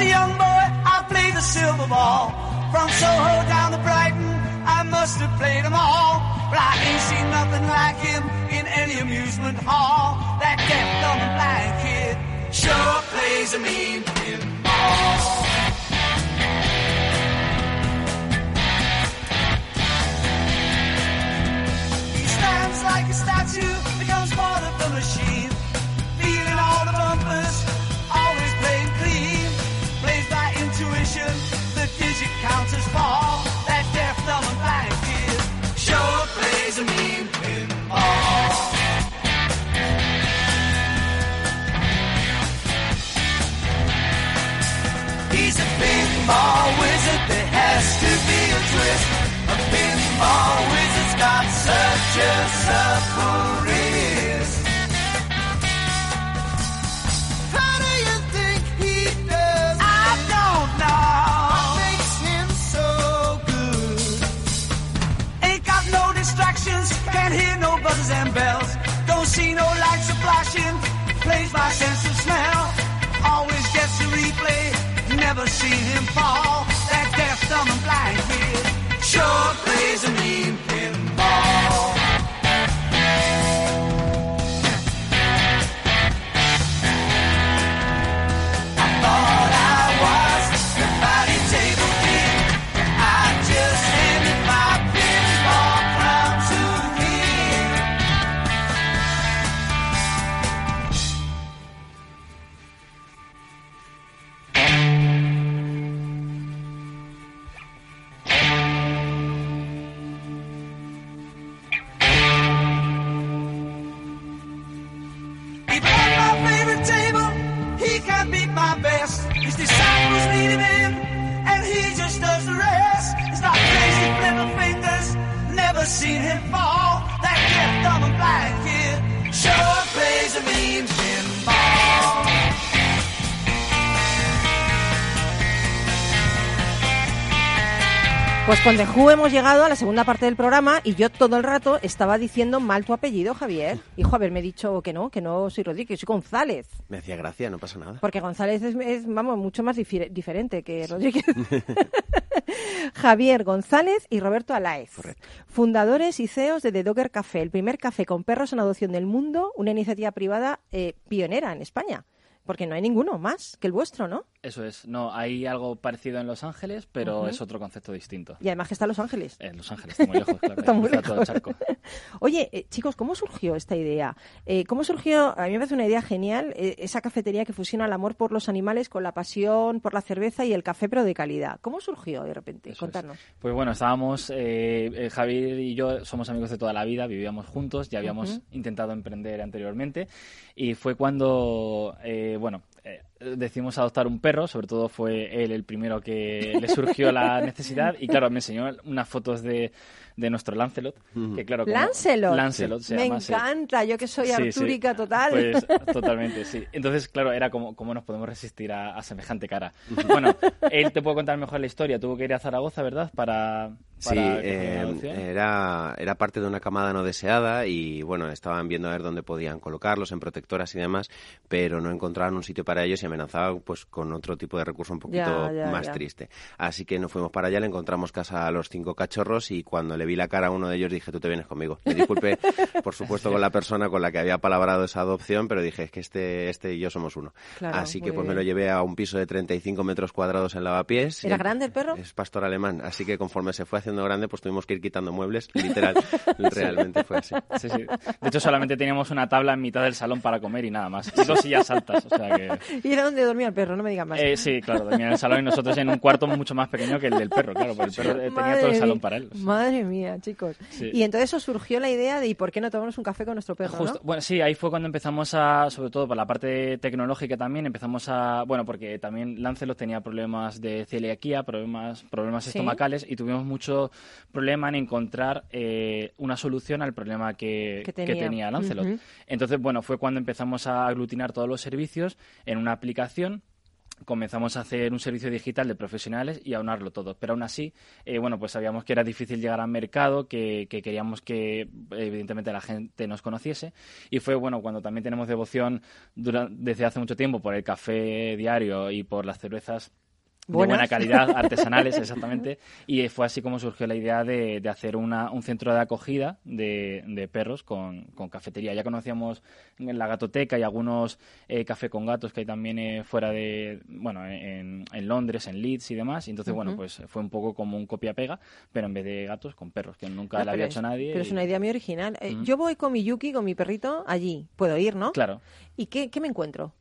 [SPEAKER 6] A young boy, I played the silver ball. From Soho down to Brighton, I must have played them all. But I ain't seen nothing like him in any amusement hall. That deaf, dumb, and blind kid sure plays a mean pinball. He stands like a statue, becomes part of the machine. Digit counters fall. That deaf, dumb, and blind kid sure plays a mean pinball. He's a pinball wizard, there has to be a twist. A pinball wizard's got such a supple never seen him fall. That deaf, dumb, and blind kid sure plays a mean seen him fall. That deaf, dumb, and blind kid sure plays a mean pinball.
[SPEAKER 1] Pues con The Who hemos llegado a la segunda parte del programa y yo todo el rato estaba diciendo mal tu apellido, Javier. Hijo, haberme dicho que no, que no soy Rodríguez, que soy González.
[SPEAKER 12] Me hacía gracia, no pasa nada.
[SPEAKER 1] Porque González es, es, vamos, mucho más diferente que Rodríguez. Javier González y Roberto Alaez, fundadores y CEOs de The Dogger Café, el primer café con perros en adopción del mundo, una iniciativa privada eh, pionera en España. Porque no hay ninguno más que el vuestro, ¿no?
[SPEAKER 5] Eso es. No, hay algo parecido en Los Ángeles, pero
[SPEAKER 1] Ujú.
[SPEAKER 5] es otro concepto distinto.
[SPEAKER 1] Y además que está en Los Ángeles.
[SPEAKER 5] En Los Ángeles, está muy lejos, claro.
[SPEAKER 1] Está muy
[SPEAKER 5] Está todo
[SPEAKER 1] lejos.
[SPEAKER 5] charco.
[SPEAKER 1] Oye, eh, chicos, ¿cómo surgió esta idea? Eh, ¿Cómo surgió? A mí me parece una idea genial, eh, esa cafetería que fusiona el amor por los animales con la pasión por la cerveza y el café, pero de calidad. ¿Cómo surgió de repente? Contarnos.
[SPEAKER 5] Pues bueno, estábamos, eh, eh, Javier y yo somos amigos de toda la vida, vivíamos juntos, ya habíamos
[SPEAKER 1] Ujú.
[SPEAKER 5] intentado emprender anteriormente y fue cuando, bueno, eh, decidimos adoptar un perro, sobre todo fue él el primero que le surgió la necesidad y claro, me enseñó unas fotos de, de nuestro Lancelot, que claro, como-
[SPEAKER 1] Lancelot.
[SPEAKER 5] Lancelot se
[SPEAKER 1] Me
[SPEAKER 5] llama, sí.
[SPEAKER 1] encanta, yo que soy
[SPEAKER 5] Sí, sí.
[SPEAKER 1] artúrica total.
[SPEAKER 5] Pues totalmente, sí. Entonces, claro, era como cómo nos podemos resistir a, a semejante cara. Bueno, él te puede contar mejor la historia. Tuvo que ir a Zaragoza, ¿verdad? Para,
[SPEAKER 12] Sí, eh, era, era parte de una camada no deseada y bueno, estaban viendo a ver dónde podían colocarlos, en protectoras y demás, pero no encontraban un sitio para ellos y amenazaban pues con otro tipo de recurso un poquito
[SPEAKER 1] Ya, ya,
[SPEAKER 12] más
[SPEAKER 1] ya.
[SPEAKER 12] triste. Así que nos fuimos para allá, le encontramos casa a los cinco cachorros y cuando le vi la cara a uno de ellos dije, tú te vienes conmigo. Me disculpe, por supuesto, con la persona con la que había palabrado esa adopción, pero dije, es que este, este y yo somos uno.
[SPEAKER 1] Claro,
[SPEAKER 12] así que pues me lo llevé a un piso de 35 metros cuadrados en Lavapiés.
[SPEAKER 1] ¿Era
[SPEAKER 12] Y-
[SPEAKER 1] grande el perro?
[SPEAKER 12] es pastor alemán, así que conforme se fue haciendo grande, pues tuvimos que ir quitando muebles, literal, realmente fue así.
[SPEAKER 5] Sí, sí. De hecho, solamente teníamos una tabla en mitad del salón para comer y nada más. Y dos sillas altas, o sea que...
[SPEAKER 1] ¿Y era donde dormía el perro? No me digas más.
[SPEAKER 5] Eh, sí, claro, dormía en el salón y nosotros en un cuarto mucho más pequeño que el del perro, claro, porque el perro eh, tenía todo el
[SPEAKER 1] Madre
[SPEAKER 5] salón
[SPEAKER 1] mía.
[SPEAKER 5] para él.
[SPEAKER 1] Madre mía, chicos.
[SPEAKER 5] Sí.
[SPEAKER 1] Y entonces os surgió la idea de ¿y por qué no tomamos un café con nuestro perro?
[SPEAKER 5] Justo,
[SPEAKER 1] ¿no?
[SPEAKER 5] bueno, sí, ahí fue cuando empezamos a, sobre todo por la parte tecnológica también, empezamos a, bueno, porque también Lancelot tenía problemas de celiaquía, problemas, problemas
[SPEAKER 1] Sí.
[SPEAKER 5] estomacales y tuvimos mucho problema en encontrar eh, una solución al problema que,
[SPEAKER 1] Que
[SPEAKER 5] que
[SPEAKER 1] tenía.
[SPEAKER 5] Lancelot. Entonces, bueno, fue cuando empezamos a aglutinar todos los servicios en una aplicación comenzamos a hacer un servicio digital de profesionales y aunarlo todo. Pero aún así, eh, bueno, pues sabíamos que era difícil llegar al mercado, que, que queríamos que evidentemente la gente nos conociese. Y fue, bueno, cuando también tenemos devoción desde hace mucho tiempo por el café diario y por las cervezas de buena calidad, artesanales, exactamente. Y fue así como surgió la idea de, de hacer una, un centro de acogida de, de perros con, con cafetería. Ya conocíamos la gatoteca y algunos eh, café con gatos que hay también eh, fuera de, bueno, en, en Londres, en Leeds y demás. Y entonces, bueno, pues fue un poco como un copia-pega, pero en vez de gatos, con perros, que nunca
[SPEAKER 1] No,
[SPEAKER 5] le
[SPEAKER 1] pero
[SPEAKER 5] había
[SPEAKER 1] es-
[SPEAKER 5] hecho nadie.
[SPEAKER 1] Pero es una idea muy original. Eh. Yo voy con mi Yuki, con mi perrito, allí. Puedo ir, ¿no?
[SPEAKER 5] Claro.
[SPEAKER 1] ¿Y qué, qué me encuentro?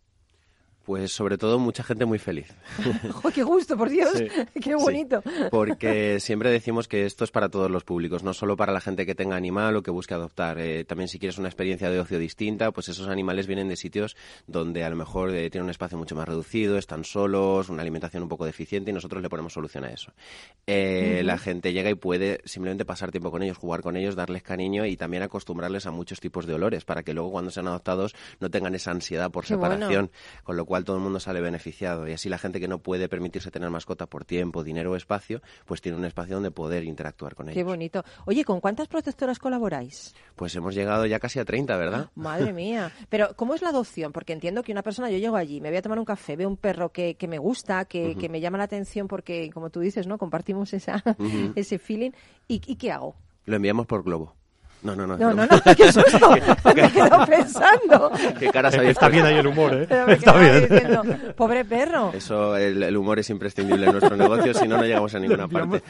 [SPEAKER 12] Pues sobre todo mucha gente muy feliz.
[SPEAKER 1] ¡Joder, qué gusto, por Dios!
[SPEAKER 12] Sí.
[SPEAKER 1] ¡Qué bonito!
[SPEAKER 12] Porque siempre decimos que esto es para todos los públicos, no solo para la gente que tenga animal o que busque adoptar. Eh, también si quieres una experiencia de ocio distinta, pues esos animales vienen de sitios donde a lo mejor eh, tienen un espacio mucho más reducido, están solos, una alimentación un poco deficiente y nosotros le ponemos solución a eso. Eh. La gente llega y puede simplemente pasar tiempo con ellos, jugar con ellos, darles cariño y también acostumbrarles a muchos tipos de olores para que luego cuando sean adoptados no tengan esa ansiedad por
[SPEAKER 1] Qué bueno.
[SPEAKER 12] separación, con lo cual todo el mundo sale beneficiado y así la gente que no puede permitirse tener mascota por tiempo, dinero o espacio, pues tiene un espacio donde poder interactuar con
[SPEAKER 1] ¡Qué
[SPEAKER 12] ellos.
[SPEAKER 1] bonito! Oye, ¿con cuántas protectoras colaboráis?
[SPEAKER 12] Pues hemos llegado ya casi a 30, ¿verdad?
[SPEAKER 1] Madre mía. Pero, ¿cómo es la adopción? Porque entiendo que una persona, yo llego allí, me voy a tomar un café, veo un perro que, que me gusta, que,
[SPEAKER 12] Ujú.
[SPEAKER 1] que me llama la atención porque, como tú dices, ¿no? Compartimos esa,
[SPEAKER 12] Ujú.
[SPEAKER 1] ese feeling. ¿Y, y qué hago?
[SPEAKER 12] Lo enviamos por globo. No, no, no.
[SPEAKER 1] No, no, no, qué susto. Me he quedado pensando.
[SPEAKER 12] ¿Qué caras habéis
[SPEAKER 3] Está bien ahí el humor, ¿eh?
[SPEAKER 1] Pero me
[SPEAKER 3] Está bien.
[SPEAKER 1] diciendo, pobre perro.
[SPEAKER 12] Eso, el, el humor es imprescindible en nuestro negocio, si no, no llegamos a ninguna parte.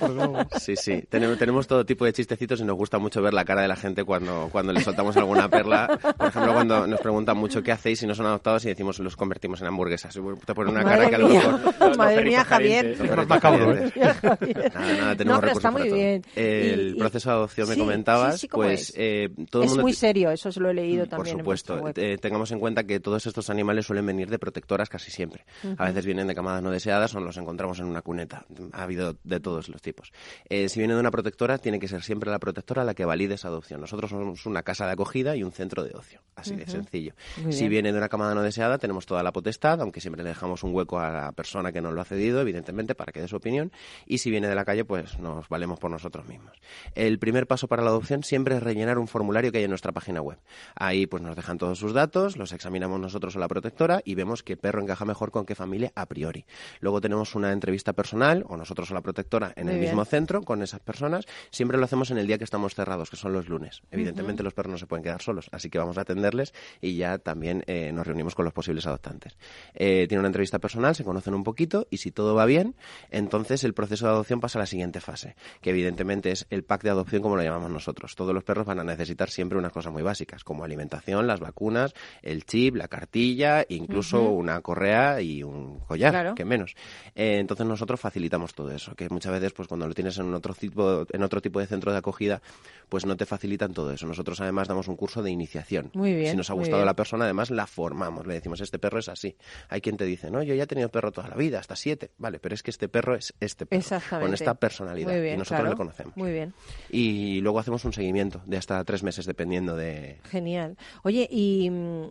[SPEAKER 12] Sí, sí. Tenemos, tenemos todo tipo de chistecitos y nos gusta mucho ver la cara de la gente cuando, cuando le soltamos alguna perla. Por ejemplo, cuando nos preguntan mucho qué hacéis si no son adoptados y decimos los convertimos en hamburguesas. Te ponen una
[SPEAKER 1] Madre
[SPEAKER 12] cara que a lo
[SPEAKER 1] mía.
[SPEAKER 12] mejor...
[SPEAKER 1] Madre mía, Javier.
[SPEAKER 3] Macabro.
[SPEAKER 12] Nada, nada,
[SPEAKER 1] No,
[SPEAKER 12] tenemos
[SPEAKER 1] pero está
[SPEAKER 12] recursos para
[SPEAKER 1] muy
[SPEAKER 12] todo.
[SPEAKER 1] bien.
[SPEAKER 12] El
[SPEAKER 1] Y- y-
[SPEAKER 12] proceso de adopción me comentabas,
[SPEAKER 1] sí, sí, ¿cómo
[SPEAKER 12] pues
[SPEAKER 1] es?
[SPEAKER 12] eh, todo el
[SPEAKER 1] es
[SPEAKER 12] mundo
[SPEAKER 1] muy serio, eso se lo he leído
[SPEAKER 12] por
[SPEAKER 1] también. en
[SPEAKER 12] supuesto. Eh, tengamos en cuenta que todos estos animales suelen venir de protectoras casi siempre. A veces vienen de camadas no deseadas o los encontramos en una cuneta. Ha habido de todos los tipos. Eh, si viene de una protectora, tiene que ser siempre la protectora la que valide esa adopción. Nosotros somos una casa de acogida y un centro de ocio. Así de sencillo.
[SPEAKER 1] Muy
[SPEAKER 12] Si
[SPEAKER 1] bien.
[SPEAKER 12] viene de una camada no deseada, tenemos toda la potestad, aunque siempre le dejamos un hueco a la persona que nos lo ha cedido, evidentemente, para que dé su opinión. Y si viene de la calle, pues nos valemos por nosotros mismos. El primer paso para la adopción siempre es rellenar un formulario que hay en nuestra página web. Ahí pues nos dejan todos sus datos, los examinamos nosotros o la protectora y vemos qué perro encaja mejor con qué familia a priori. Luego tenemos una entrevista personal, o nosotros o la protectora, en
[SPEAKER 1] Muy
[SPEAKER 12] el
[SPEAKER 1] bien.
[SPEAKER 12] mismo centro con esas personas. Siempre lo hacemos en el día que estamos cerrados, que son los lunes. Evidentemente los perros no se pueden quedar solos, así que vamos a atenderles y ya también eh, nos reunimos con los posibles adoptantes. Eh, tiene una entrevista personal, se conocen un poquito y si todo va bien, entonces el proceso de adopción pasa a la siguiente fase, que evidentemente es el pack de adopción como lo llamamos nosotros. Todos los perros van a necesitar siempre unas cosas muy básicas, como alimentación, las vacunas, el chip, la cartilla, incluso una correa y un collar,
[SPEAKER 1] Claro.
[SPEAKER 12] que menos. Eh, entonces nosotros facilitamos todo eso, que muchas veces pues cuando lo tienes en otro tipo, en otro tipo de centro de acogida, pues no te facilitan todo eso. Nosotros además damos un curso de iniciación.
[SPEAKER 1] Muy bien,
[SPEAKER 12] Si nos ha gustado la persona, además la formamos, le decimos, este perro es así. Hay quien te dice, no, yo ya he tenido perro toda la vida, hasta siete. Vale, pero es que este perro es este perro,
[SPEAKER 1] Exactamente.
[SPEAKER 12] con esta personalidad.
[SPEAKER 1] Muy bien,
[SPEAKER 12] y nosotros
[SPEAKER 1] claro.
[SPEAKER 12] le conocemos.
[SPEAKER 1] Muy bien.
[SPEAKER 12] Y luego hacemos un seguimiento de hasta tres meses, dependiendo de...
[SPEAKER 1] Genial. Oye, y mm,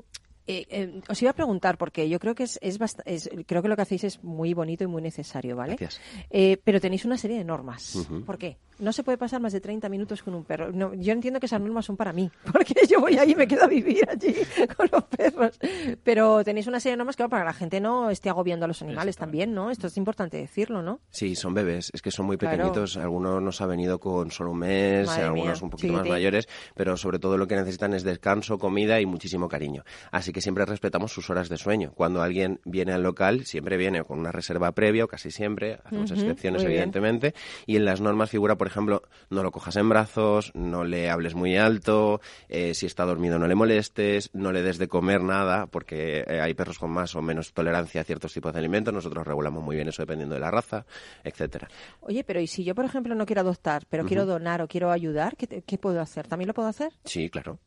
[SPEAKER 1] eh, eh, os iba a preguntar, porque yo creo que es, es, es- creo que lo que hacéis es muy bonito y muy necesario, ¿vale?
[SPEAKER 12] Gracias.
[SPEAKER 1] Eh, pero tenéis una serie de normas. ¿Por qué? No se puede pasar más de 30 minutos con un perro. No, yo entiendo que esas normas son para mí, porque yo voy ahí y me quedo a vivir allí con los perros. Pero tenéis una serie de normas que para que la gente no esté agobiando a los animales también, ¿no? Esto es importante decirlo, ¿no?
[SPEAKER 12] Sí, son bebés, es que son muy
[SPEAKER 1] Claro.
[SPEAKER 12] pequeñitos, algunos nos ha venido con solo un mes,
[SPEAKER 1] Madre
[SPEAKER 12] algunos
[SPEAKER 1] mía,
[SPEAKER 12] un poquito más mayores, pero sobre todo lo que necesitan es descanso, comida y muchísimo cariño. Así que siempre respetamos sus horas de sueño. Cuando alguien viene al local, siempre viene con una reserva previa, o casi siempre, hacemos excepciones
[SPEAKER 1] bien.
[SPEAKER 12] evidentemente, y en las normas figura, por ejemplo, no lo cojas en brazos, no le hables muy alto, eh, si está dormido no le molestes, no le des de comer nada, porque eh, hay perros con más o menos tolerancia a ciertos tipos de alimentos, nosotros regulamos muy bien eso dependiendo de la raza, etcétera.
[SPEAKER 1] Oye, pero ¿y si yo, por ejemplo, no quiero adoptar, pero quiero donar o quiero ayudar, ¿qué, qué puedo hacer? ¿También lo puedo hacer?
[SPEAKER 12] Sí, claro.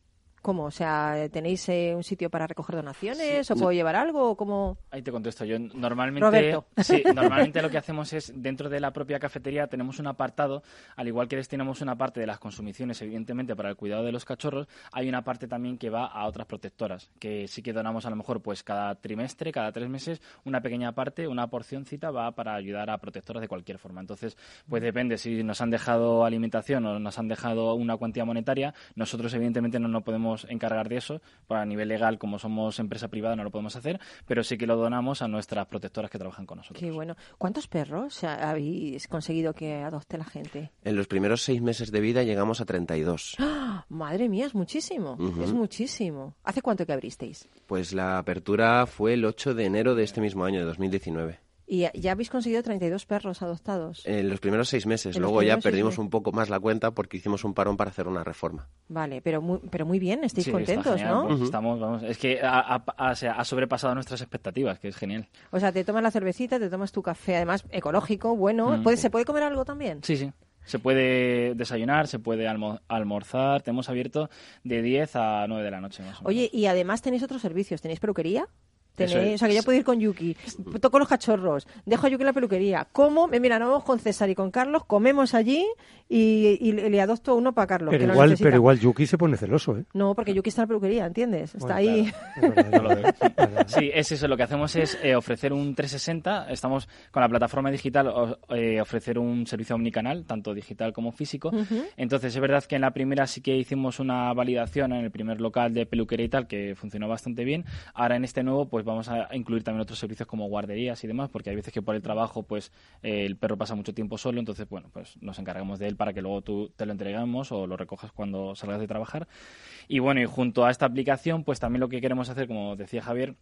[SPEAKER 1] ¿Cómo? O sea, ¿tenéis eh, un sitio para recoger donaciones
[SPEAKER 5] Sí.
[SPEAKER 1] o puedo llevar algo cómo?
[SPEAKER 5] Ahí te contesto yo. Normalmente,
[SPEAKER 1] Roberto.
[SPEAKER 5] sí, normalmente lo que hacemos es, dentro de la propia cafetería, tenemos un apartado, al igual que destinamos una parte de las consumiciones, evidentemente, para el cuidado de los cachorros, hay una parte también que va a otras protectoras, que sí que donamos a lo mejor pues cada trimestre, cada tres meses, una pequeña parte, una porcióncita va para ayudar a protectoras de cualquier forma. Entonces, pues depende, si nos han dejado alimentación o nos han dejado una cuantía monetaria, nosotros evidentemente no nos podemos encargar de eso, pues a nivel legal, como somos empresa privada, no lo podemos hacer, pero sí que lo donamos a nuestras protectoras que trabajan con nosotros.
[SPEAKER 1] Qué bueno. ¿Cuántos perros habéis conseguido que adopte la gente?
[SPEAKER 12] En los primeros seis meses de vida llegamos a 32.
[SPEAKER 1] ¡Ah! Madre mía, es muchísimo. Es muchísimo. ¿Hace cuánto que abristeis?
[SPEAKER 12] Pues la apertura fue el 8 de enero de este mismo año, de 2019.
[SPEAKER 1] Y ya- habéis conseguido 32 perros adoptados.
[SPEAKER 12] En los primeros seis meses. Luego ya perdimos
[SPEAKER 1] meses.
[SPEAKER 12] un poco más la cuenta porque hicimos un parón para hacer una reforma.
[SPEAKER 1] Vale, pero muy, pero muy bien, estáis
[SPEAKER 5] Sí, está
[SPEAKER 1] contentos,
[SPEAKER 5] genial,
[SPEAKER 1] ¿no?
[SPEAKER 5] pues Estamos, vamos, es que ha, ha- ha- o sea, ha sobrepasado nuestras expectativas, que es genial.
[SPEAKER 1] O sea, te tomas la cervecita, te tomas tu café, además ecológico, bueno.
[SPEAKER 5] Mm.
[SPEAKER 1] ¿Puede- ¿Se puede comer algo también?
[SPEAKER 5] Sí, sí. Se puede desayunar, se puede almo- almorzar. Tenemos abierto de 10 a 9 de la noche, más o menos.
[SPEAKER 1] Oye, y además tenéis otros servicios. ¿Tenéis peluquería? Tenéis, o sea, que yo puedo ir con Yuki, toco los cachorros, dejo a Yuki en la peluquería, como, mira, nos vamos con César y con Carlos, comemos allí y, y le adopto uno para Carlos.
[SPEAKER 3] Pero
[SPEAKER 1] que
[SPEAKER 3] igual, pero igual Yuki se pone celoso, ¿eh?
[SPEAKER 1] No, porque Yuki está en la peluquería, ¿entiendes? Está
[SPEAKER 3] Bueno,
[SPEAKER 1] ahí.
[SPEAKER 5] Veo. Sí, es eso. Lo que hacemos es eh, ofrecer un 360. Estamos con la plataforma digital, o- eh, ofrecer un servicio omnicanal, tanto digital como físico.
[SPEAKER 1] Ujú.
[SPEAKER 5] Entonces, es verdad que en la primera sí que hicimos una validación en el primer local de peluquería y tal, que funcionó bastante bien. Ahora en este nuevo, pues vamos a incluir también otros servicios como guarderías y demás, porque hay veces que por el trabajo, pues eh, el perro pasa mucho tiempo solo, entonces, bueno, pues nos encargamos de él para que luego tú te lo entregamos o lo recojas cuando salgas de trabajar. Y bueno, y junto a esta aplicación, pues también lo que queremos hacer, como decía Javier,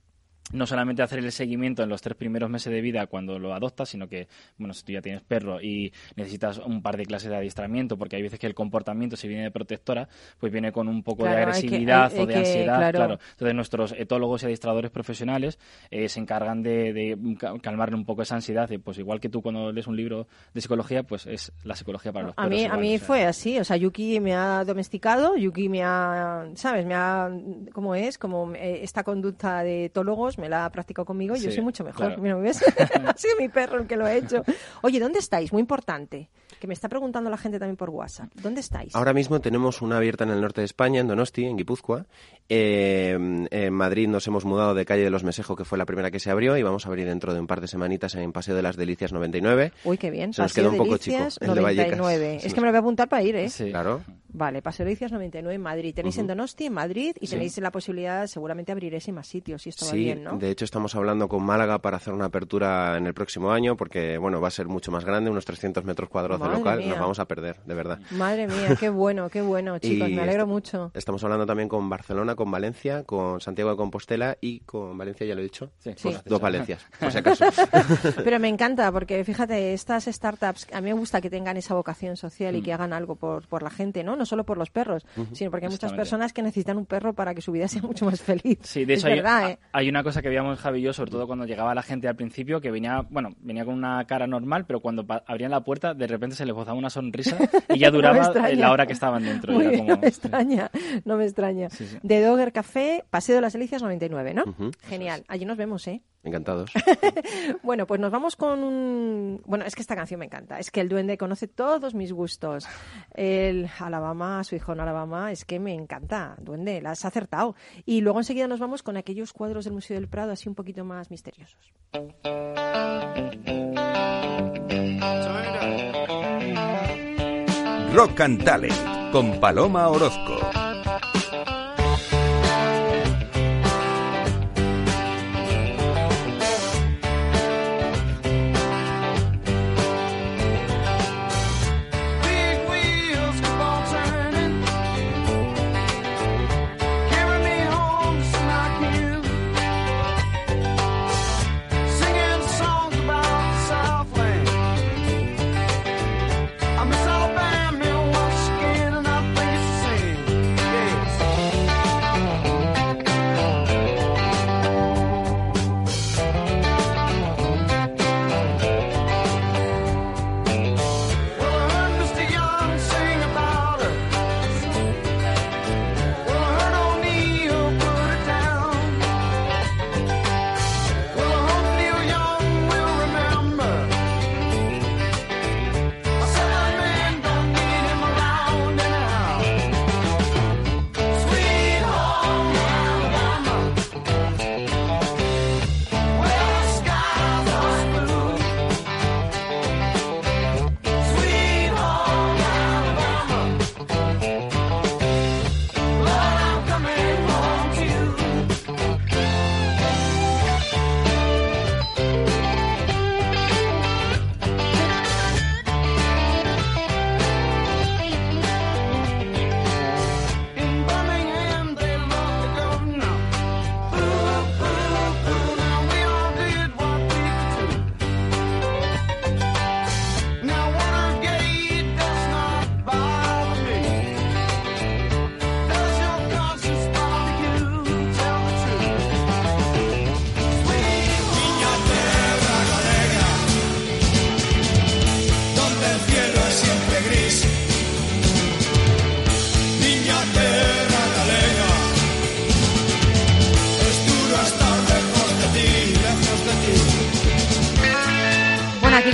[SPEAKER 5] no solamente hacer el seguimiento en los tres primeros meses de vida cuando lo adoptas, sino que, bueno, si tú ya tienes perro y necesitas un par de clases de adiestramiento, porque hay veces que el comportamiento, si viene de protectora, pues viene con un poco de
[SPEAKER 1] Claro, hay que-
[SPEAKER 5] agresividad
[SPEAKER 1] hay-
[SPEAKER 5] o de
[SPEAKER 1] que-
[SPEAKER 5] ansiedad,
[SPEAKER 1] claro.
[SPEAKER 5] claro. Entonces nuestros etólogos y adiestradores profesionales eh, se encargan de, de ca- calmarle un poco esa ansiedad. de, pues igual que tú cuando lees un libro de psicología, pues es la psicología para los
[SPEAKER 1] A
[SPEAKER 5] perros.
[SPEAKER 1] mí, a mí
[SPEAKER 5] o sea.
[SPEAKER 1] fue así, o sea, Yuki me ha domesticado, Yuki me ha, ¿sabes? Me ha, ¿cómo es? Como eh, esta conducta de me la ha practicado conmigo y yo soy mucho mejor.
[SPEAKER 5] claro.
[SPEAKER 1] Mira, ¿me ves? ha sido mi perro el que lo ha hecho. Oye, ¿dónde estáis? Muy importante, que me está preguntando la gente también por WhatsApp. ¿Dónde estáis?
[SPEAKER 12] Ahora mismo tenemos una abierta en el norte de España, en Donosti, en Guipúzcoa. Eh, en Madrid nos hemos mudado de Calle de los Mesejo, que fue la primera que se abrió, y vamos a abrir dentro de un par de semanitas en Paseo de las Delicias 99.
[SPEAKER 1] Uy, qué bien.
[SPEAKER 12] Se nos
[SPEAKER 1] Paseo
[SPEAKER 12] queda un poco
[SPEAKER 1] Delicias
[SPEAKER 12] chico, el de Vallecas.
[SPEAKER 1] 99.
[SPEAKER 12] Se
[SPEAKER 1] Es que me lo voy a apuntar para ir, ¿eh?
[SPEAKER 5] Sí.
[SPEAKER 12] Claro.
[SPEAKER 1] Vale, Paseo Delicias 99 en Madrid. Tenéis en Donosti, en Madrid, y
[SPEAKER 12] Sí.
[SPEAKER 1] tenéis la posibilidad, seguramente abriréis en más sitios, si esto va
[SPEAKER 12] Sí,
[SPEAKER 1] bien, ¿no?
[SPEAKER 12] de hecho estamos hablando con Málaga para hacer una apertura en el próximo año, porque bueno, va a ser mucho más grande, unos 300 metros cuadrados de local,
[SPEAKER 1] mía.
[SPEAKER 12] nos vamos a perder, de verdad.
[SPEAKER 1] Madre mía, qué bueno, qué bueno, chicos,
[SPEAKER 12] Y
[SPEAKER 1] me alegro
[SPEAKER 12] est-
[SPEAKER 1] mucho.
[SPEAKER 12] Estamos hablando también con Barcelona, con Valencia, con Santiago de Compostela y con Valencia, ya lo he dicho.
[SPEAKER 5] Sí,
[SPEAKER 1] Sí.
[SPEAKER 5] pues,
[SPEAKER 12] Dos Valencias, por si acaso.
[SPEAKER 1] Pero me encanta porque fíjate, estas startups, a mí me gusta que tengan esa vocación social y que hagan algo por, por la gente, ¿no? No solo por los perros, sino porque hay muchas personas que necesitan un perro para que su vida sea mucho más feliz.
[SPEAKER 5] Sí, de
[SPEAKER 1] es
[SPEAKER 5] hecho hay,
[SPEAKER 1] verdad, ¿eh?
[SPEAKER 5] hay una cosa que veíamos Javi y yo, sobre todo cuando llegaba la gente al principio, que venía, bueno, venía con una cara normal, pero cuando abrían la puerta, de repente se les bozaba una sonrisa y ya duraba la hora que estaban dentro.
[SPEAKER 1] Muy
[SPEAKER 5] como-
[SPEAKER 1] no me extraña, no me extraña.
[SPEAKER 5] Sí, sí.
[SPEAKER 1] De Dogger Café, Paseo de las Delicias 99, ¿no?
[SPEAKER 12] Ujú.
[SPEAKER 1] Genial, allí nos vemos, ¿eh?
[SPEAKER 12] Encantados.
[SPEAKER 1] Bueno, pues nos vamos con un... Bueno, es que esta canción me encanta. Es que el duende conoce todos mis gustos. El Alabama, su hijo en Alabama, es que me encanta. Duende, la has acertado. Y luego enseguida nos vamos con aquellos cuadros del Museo del Prado así un poquito más misteriosos.
[SPEAKER 10] Rock and Talent con Paloma Orozco.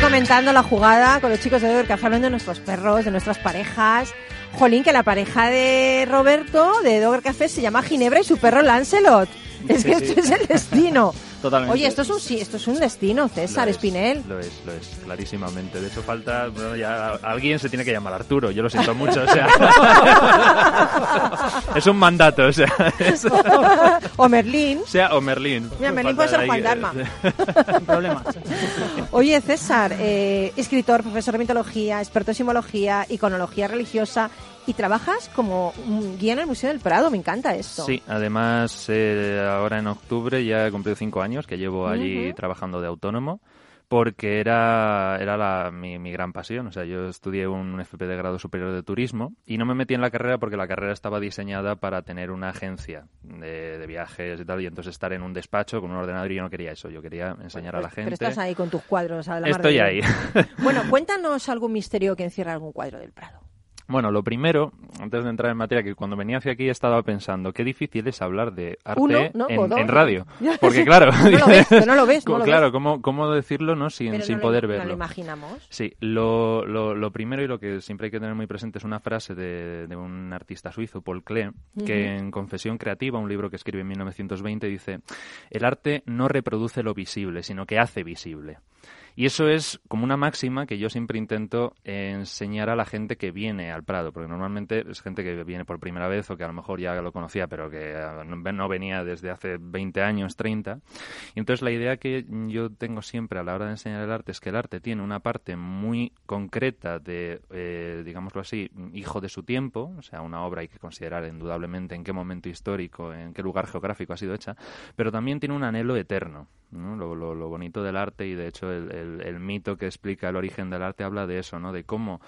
[SPEAKER 1] Comentando la jugada con los chicos de Dover Café hablando de nuestros perros, de nuestras parejas. Jolín, que la pareja de Roberto de Dover Café se llama Ginebra y su perro Lancelot. Es que
[SPEAKER 13] Sí, sí.
[SPEAKER 1] esto es el destino.
[SPEAKER 13] Totalmente.
[SPEAKER 1] Oye, esto es un sí, esto es un destino, César
[SPEAKER 13] Lo es,
[SPEAKER 1] Espinel.
[SPEAKER 13] Lo es, lo es, clarísimamente. De hecho, falta. Bueno, ya alguien se tiene que llamar Arturo, yo lo siento mucho, o sea. es un mandato, o sea. es-
[SPEAKER 1] o Merlín.
[SPEAKER 13] sea o Merlín.
[SPEAKER 1] Mira, Merlín puede ser Juan
[SPEAKER 13] eh,
[SPEAKER 1] Darma.
[SPEAKER 4] problemas.
[SPEAKER 1] Oye, César, eh, escritor, profesor de mitología, experto en simbología, iconología religiosa y trabajas como guía en el Museo del Prado. Me encanta esto.
[SPEAKER 13] Sí, además eh, ahora en octubre ya he cumplido cinco años que llevo allí trabajando de autónomo porque era, era la- mi, mi gran pasión. O sea, yo estudié un FP de grado superior de turismo y no me metí en la carrera porque la carrera estaba diseñada para tener una agencia de, de viajes y tal y entonces estar en un despacho con un ordenador y yo no quería eso. Yo quería enseñar a la
[SPEAKER 1] Pues,
[SPEAKER 13] gente.
[SPEAKER 1] Pero estás ahí con tus cuadros. A la
[SPEAKER 13] Estoy ahí.
[SPEAKER 1] Bueno, cuéntanos algún misterio que encierra algún cuadro del Prado.
[SPEAKER 13] Bueno, lo primero, antes de entrar en materia, que cuando venía hacia aquí estaba pensando qué difícil es hablar de arte
[SPEAKER 1] Uno, ¿no?
[SPEAKER 13] en, radio. Porque claro,
[SPEAKER 1] No lo ves, que no lo ves, no
[SPEAKER 13] co-
[SPEAKER 1] lo
[SPEAKER 13] claro,
[SPEAKER 1] ves.
[SPEAKER 13] ¿cómo, cómo decirlo no sin, sin poder
[SPEAKER 1] lo,
[SPEAKER 13] verlo?
[SPEAKER 1] Lo imaginamos.
[SPEAKER 13] Sí, lo, lo, lo primero y lo que siempre hay que tener muy presente es una frase de, de un artista suizo, Paul Klee, que en Confesión Creativa, un libro que escribe en 1920, dice, el arte no reproduce lo visible, sino que hace visible. Y eso es como una máxima que yo siempre intento enseñar a la gente que viene al Prado, porque normalmente es gente que viene por primera vez o que a lo mejor ya lo conocía, pero que eh, no no venía desde hace 20 años, 30. Y entonces la idea que yo tengo siempre a la hora de enseñar el arte es que el arte tiene una parte muy concreta de, eh, digámoslo así, hijo de su tiempo, o sea, una obra hay que considerar indudablemente en qué momento histórico, en qué lugar geográfico ha sido hecha, pero también tiene un anhelo eterno. ¿No? Lo, lo- lo bonito del arte y de hecho el, el- el mito que explica el origen del arte habla de eso, ¿no? de cómo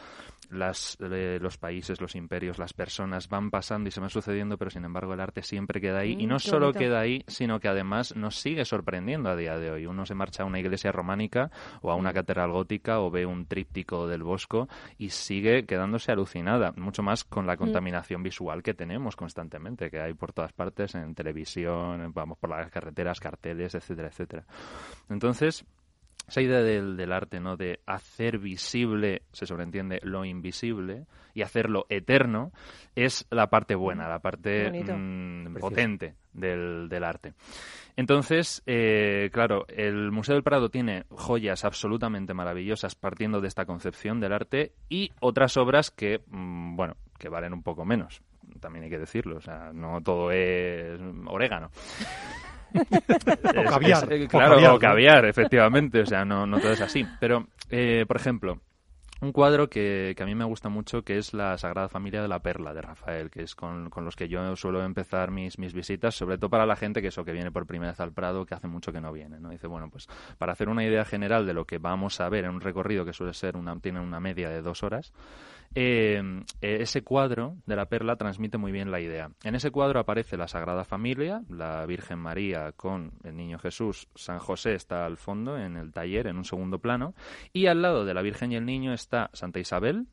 [SPEAKER 13] las, eh, los países, los imperios, las personas van pasando y se van sucediendo, pero sin embargo el arte siempre queda ahí. y
[SPEAKER 14] Mm,
[SPEAKER 13] no solo
[SPEAKER 14] bonito.
[SPEAKER 13] queda ahí, sino que además nos sigue sorprendiendo a día de hoy. Uno se marcha a una iglesia románica o a una catedral gótica o ve un tríptico del Bosco y sigue quedándose alucinada, mucho más con la contaminación visual que tenemos constantemente, que hay por todas partes, en televisión, vamos por las carreteras, carteles, etcétera, etcétera. Entonces, esa idea del, del arte, ¿no? De hacer visible, se sobreentiende, lo invisible y hacerlo eterno, es la parte buena, la parte mm, potente del, del arte. Entonces, eh, claro, el Museo del Prado tiene joyas absolutamente maravillosas partiendo de esta concepción del arte y otras obras que, mm, bueno, que valen un poco menos. También hay que decirlo, o sea, no todo es orégano.
[SPEAKER 3] O caviar,
[SPEAKER 13] claro,
[SPEAKER 3] caviar,
[SPEAKER 13] o caviar, efectivamente. O sea, no, no todo es así. Pero, eh, por ejemplo, un cuadro que, que a mí me gusta mucho, que es la Sagrada Familia de la Perla de Rafael, que es con, con los que yo suelo empezar mis, mis visitas, sobre todo para la gente que eso que viene por primera vez al Prado, que hace mucho que no viene, ¿no? Dice, bueno, pues para hacer una idea general de lo que vamos a ver en un recorrido que suele ser una, tiene una media de dos horas, eh, eh, ese cuadro de la perla transmite muy bien la idea. En ese cuadro aparece la Sagrada Familia, la Virgen María con el Niño Jesús, San José está al fondo en el taller, en un segundo plano, y al lado de la Virgen y el Niño está Santa Isabel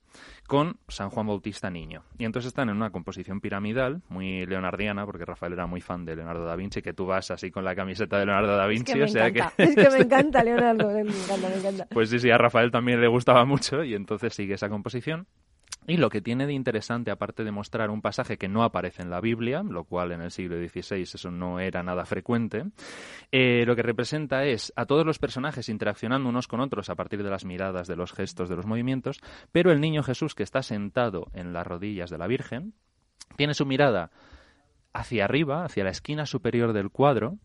[SPEAKER 13] con San Juan Bautista Niño. Y entonces están en una composición piramidal, muy leonardiana, porque Rafael era muy fan de Leonardo da Vinci, que tú vas así con la camiseta de Leonardo da
[SPEAKER 1] Es
[SPEAKER 13] Vinci,
[SPEAKER 1] que me
[SPEAKER 13] o sea
[SPEAKER 1] encanta,
[SPEAKER 13] que...
[SPEAKER 1] es que me encanta, Leonardo, me encanta, me encanta.
[SPEAKER 13] Pues sí, sí, a Rafael también le gustaba mucho y entonces sigue esa composición. Y lo que tiene de interesante, aparte de mostrar un pasaje que no aparece en la Biblia, lo cual en el siglo XVI eso no era nada frecuente, eh, lo que representa es a todos los personajes interaccionando unos con otros a partir de las miradas, de los gestos, de los movimientos, pero el niño Jesús que está sentado en las rodillas de la Virgen, tiene su mirada hacia arriba, hacia la esquina superior del cuadro,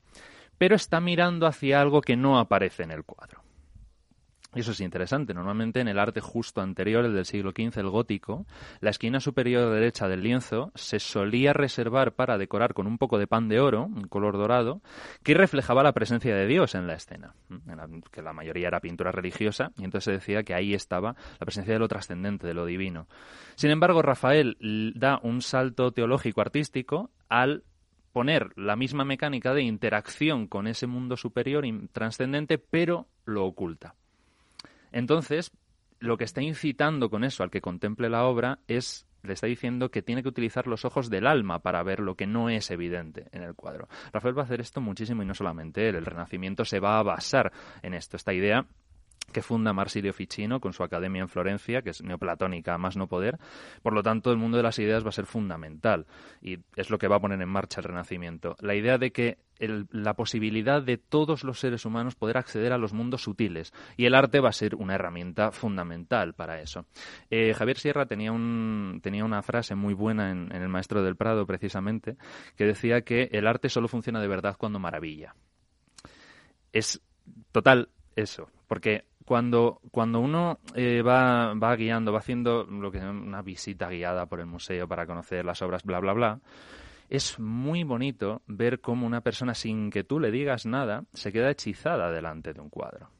[SPEAKER 13] pero está mirando hacia algo que no aparece en el cuadro. Y eso es interesante. Normalmente en el arte justo anterior, el del siglo XV, el gótico, la esquina superior derecha del lienzo se solía reservar para decorar con un poco de pan de oro, un color dorado, que reflejaba la presencia de Dios en la escena, que la mayoría era pintura religiosa, y entonces se decía que ahí estaba la presencia de lo trascendente, de lo divino. Sin embargo, Rafael da un salto teológico artístico al poner la misma mecánica de interacción con ese mundo superior y trascendente, pero lo oculta. Entonces, lo que está incitando con eso al que contemple la obra es le está diciendo que tiene que utilizar los ojos del alma para ver lo que no es evidente en el cuadro. Rafael va a hacer esto muchísimo y no solamente él. El Renacimiento se va a basar en esto, esta idea que funda Marsilio Ficino con su academia en Florencia, que es neoplatónica más no poder. Por lo tanto, el mundo de las ideas va a ser fundamental y es lo que va a poner en marcha el Renacimiento. La idea de que la posibilidad de todos los seres humanos poder acceder a los mundos sutiles y el arte va a ser una herramienta fundamental para eso. Eh, Javier Sierra tenía, un, tenía una frase muy buena en, en El Maestro del Prado, precisamente, que decía que el arte solo funciona de verdad cuando maravilla es total eso, porque cuando, cuando uno eh, va, va guiando, va haciendo lo que una visita guiada por el museo para conocer las obras, bla, bla, bla, es muy bonito ver cómo una persona, sin que tú le digas nada, se queda hechizada delante de un cuadro.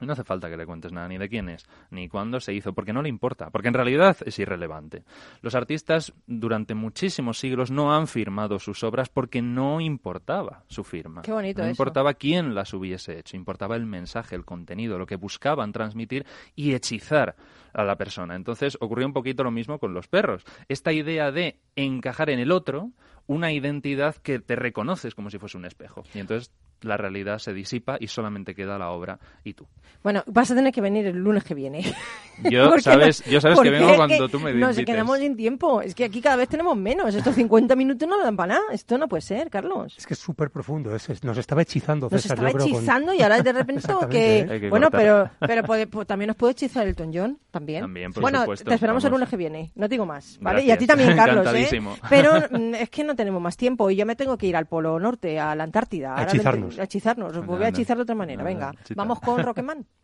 [SPEAKER 13] No hace falta que le cuentes nada, ni de quién es, ni cuándo se hizo, porque no le importa, porque en realidad es irrelevante. Los artistas durante muchísimos siglos no han firmado sus obras porque no importaba su firma.
[SPEAKER 1] Qué bonito
[SPEAKER 13] no
[SPEAKER 1] eso.
[SPEAKER 13] importaba quién las hubiese hecho, importaba el mensaje, el contenido, lo que buscaban transmitir y hechizar a la persona. Entonces ocurrió un poquito lo mismo con los perros. Esta idea de encajar en el otro una identidad que te reconoces como si fuese un espejo. Y entonces la realidad se disipa y solamente queda la obra y tú.
[SPEAKER 1] Bueno, vas a tener que venir el lunes que viene.
[SPEAKER 13] Yo sabes,
[SPEAKER 1] no-
[SPEAKER 13] yo sabes que vengo cuando tú me
[SPEAKER 1] Nos
[SPEAKER 13] invites.
[SPEAKER 1] quedamos sin tiempo. Es que aquí cada vez tenemos menos. Estos 50 minutos no dan para nada. Esto no puede ser, Carlos.
[SPEAKER 3] Es que es súper profundo. es- es- nos estaba hechizando,
[SPEAKER 1] Nos
[SPEAKER 3] César.
[SPEAKER 1] estaba
[SPEAKER 3] yo creo, con-
[SPEAKER 1] hechizando y ahora de repente que...
[SPEAKER 3] ¿eh? Que
[SPEAKER 1] bueno, pero,
[SPEAKER 3] cortar.
[SPEAKER 1] pero puede- pues también nos puede hechizar Elton John, también.
[SPEAKER 13] También, por
[SPEAKER 1] bueno,
[SPEAKER 13] supuesto,
[SPEAKER 1] te esperamos el lunes que viene, no digo más, ¿vale? Y a ti también, Carlos, ¿eh? Pero mm, es que no tenemos más tiempo y yo me tengo que ir al Polo Norte, a la Antártida.
[SPEAKER 3] A
[SPEAKER 1] Ahora me-
[SPEAKER 3] hechizarnos.
[SPEAKER 1] A hechizarnos, os voy a
[SPEAKER 5] anda.
[SPEAKER 1] hechizar de otra manera, venga.
[SPEAKER 5] chita.
[SPEAKER 1] Vamos con Rocketman.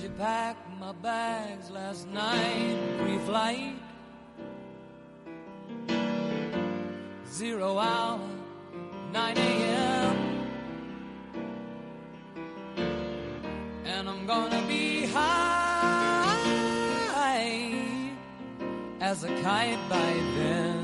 [SPEAKER 6] She packed my bags last night, pre-flight. Zero hour, 9 a.m. And I'm gonna be high as a kite by then.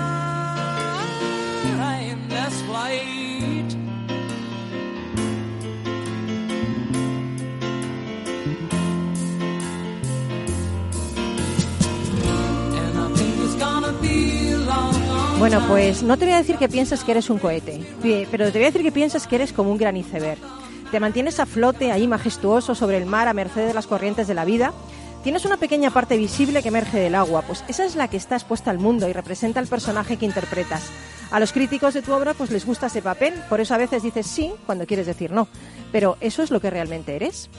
[SPEAKER 1] Bueno, pues no te voy a decir que piensas que eres un cohete, pero te voy a decir que piensas que eres como un gran iceberg. Te mantienes a flote ahí majestuoso sobre el mar a merced de las corrientes de la vida. Tienes una pequeña parte visible que emerge del agua, pues esa es la que está expuesta al mundo y representa el personaje que interpretas. A los críticos de tu obra pues les gusta ese papel, por eso a veces dices sí cuando quieres decir no. Pero ¿eso es lo que realmente eres?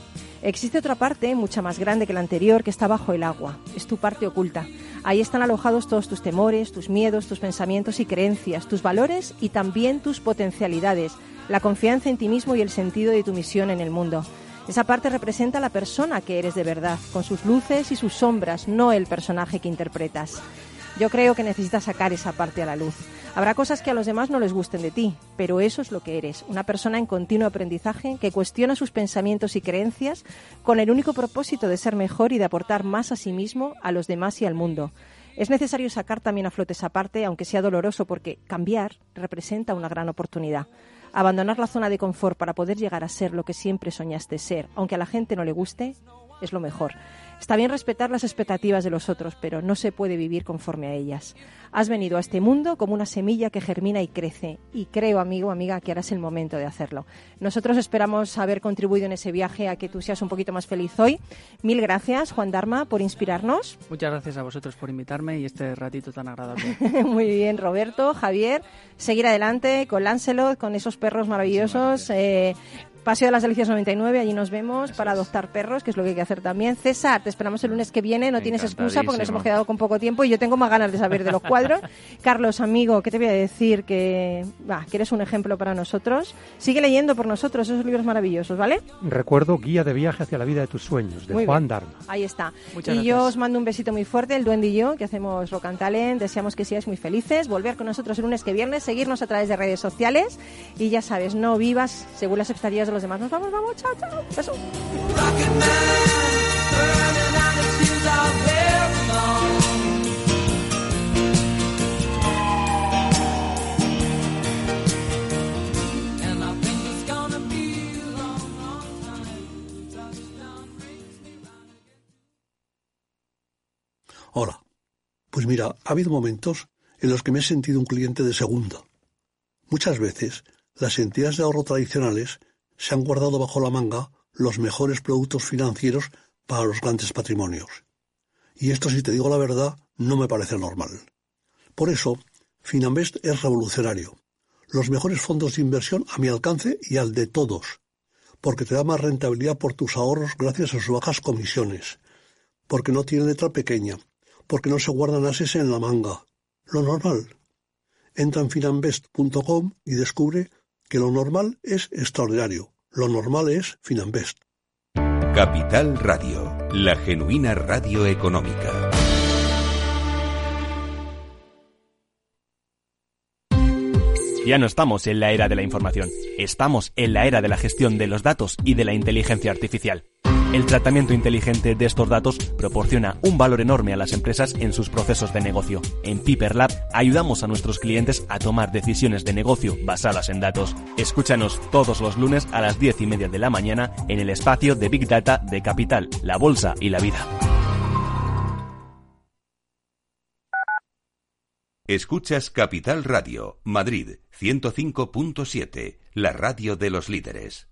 [SPEAKER 1] Existe otra parte, mucha más grande que la anterior, que está bajo el agua. Es tu parte oculta. Ahí están alojados todos tus temores, tus miedos, tus pensamientos y creencias, tus valores y también tus potencialidades, la confianza en ti mismo y el sentido de tu misión en el mundo. Esa parte representa la persona que eres de verdad, con sus luces y sus sombras, no el personaje que interpretas. Yo creo que necesitas sacar esa parte a la luz. Habrá cosas que a los demás no les gusten de ti, pero eso es lo que eres, una persona en continuo aprendizaje que cuestiona sus pensamientos y creencias con el único propósito de ser mejor y de aportar más a sí mismo, a los demás y al mundo. Es necesario sacar también a flote esa parte, aunque sea doloroso, porque cambiar representa una gran oportunidad. Abandonar la zona de confort para poder llegar a ser lo que siempre soñaste ser, aunque a la gente no le guste, es lo mejor. Está bien respetar las expectativas de los otros, pero no se puede vivir conforme a ellas. Has venido a este mundo como una semilla que germina y crece, y creo, amigo, amiga, que ahora es el momento de hacerlo. Nosotros esperamos haber contribuido en ese viaje a que tú seas un poquito más feliz hoy. Mil gracias, Juan Darma, por inspirarnos.
[SPEAKER 4] Muchas gracias a vosotros por invitarme y este ratito tan agradable.
[SPEAKER 1] Muy bien, Roberto, Javier. Seguir adelante con Lancelot, con esos perros maravillosos. Eh, Paseo de las Delicias 99, allí nos vemos para adoptar perros, que es lo que hay que hacer también. César, te esperamos el lunes que viene, no tienes excusa porque nos hemos quedado con poco tiempo y yo tengo más ganas de saber de los cuadros. Carlos, amigo, ¿qué te voy a decir? Que, va, que eres un ejemplo para nosotros. Sigue leyendo por nosotros esos libros maravillosos, ¿vale?
[SPEAKER 3] Recuerdo Guía de viaje hacia la vida de tus sueños, de
[SPEAKER 1] Muy
[SPEAKER 3] Juan. Darma.
[SPEAKER 1] Ahí está.
[SPEAKER 4] Muchas
[SPEAKER 1] y yo
[SPEAKER 4] gracias.
[SPEAKER 1] os mando un besito muy fuerte, el duende y yo, que hacemos Rock and Talent. Deseamos que seáis muy felices. Volver con nosotros el lunes que viernes, seguirnos a través de redes sociales. Y ya sabes, no vivas según las expectativas a los demás. Nos vamos, vamos, chao, chao. Beso.
[SPEAKER 14] Hola. Pues mira, ha habido momentos en los que me he sentido un cliente de segunda. Muchas veces, las entidades de ahorro tradicionales se han guardado bajo la manga los mejores productos financieros para los grandes patrimonios. Y esto, si te digo la verdad, no me parece normal. Por eso, Finambest es revolucionario. Los mejores fondos de inversión a mi alcance y al de todos, porque te da más rentabilidad por tus ahorros gracias a sus bajas comisiones, porque no tiene letra pequeña, porque no se guardan ases en la manga. Lo normal. Entra en finambest.com y descubre que lo normal es extraordinario. Lo normal es Finambest.
[SPEAKER 10] Capital Radio, la genuina radio económica.
[SPEAKER 15] Ya no estamos en la era de la información, estamos en la era de la gestión de los datos y de la inteligencia artificial. El tratamiento inteligente de estos datos proporciona un valor enorme a las empresas en sus procesos de negocio. En Piper Lab ayudamos a nuestros clientes a tomar decisiones de negocio basadas en datos. Escúchanos todos los lunes a las 10 y media de la mañana en el espacio de Big Data de Capital, la Bolsa y la Vida.
[SPEAKER 10] Escuchas Capital Radio, Madrid 105.7, la radio de los líderes.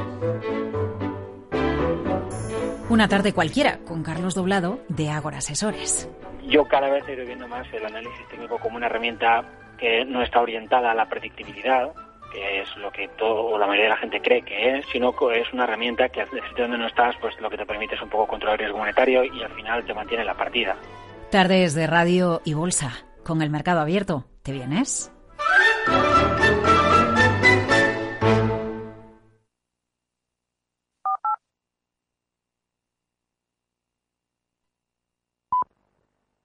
[SPEAKER 16] Una tarde cualquiera con Carlos Doblado de Ágora Asesores.
[SPEAKER 17] Yo cada vez estoy viendo más el análisis técnico como una herramienta que no está orientada a la predictibilidad, que es lo que todo, o la mayoría de la gente cree que es, sino que es una herramienta que al sitio donde no estás, pues lo que te permite es un poco controlar el riesgo monetario y al final te mantiene la partida.
[SPEAKER 16] Tardes de radio y bolsa con el mercado abierto. ¿Te vienes?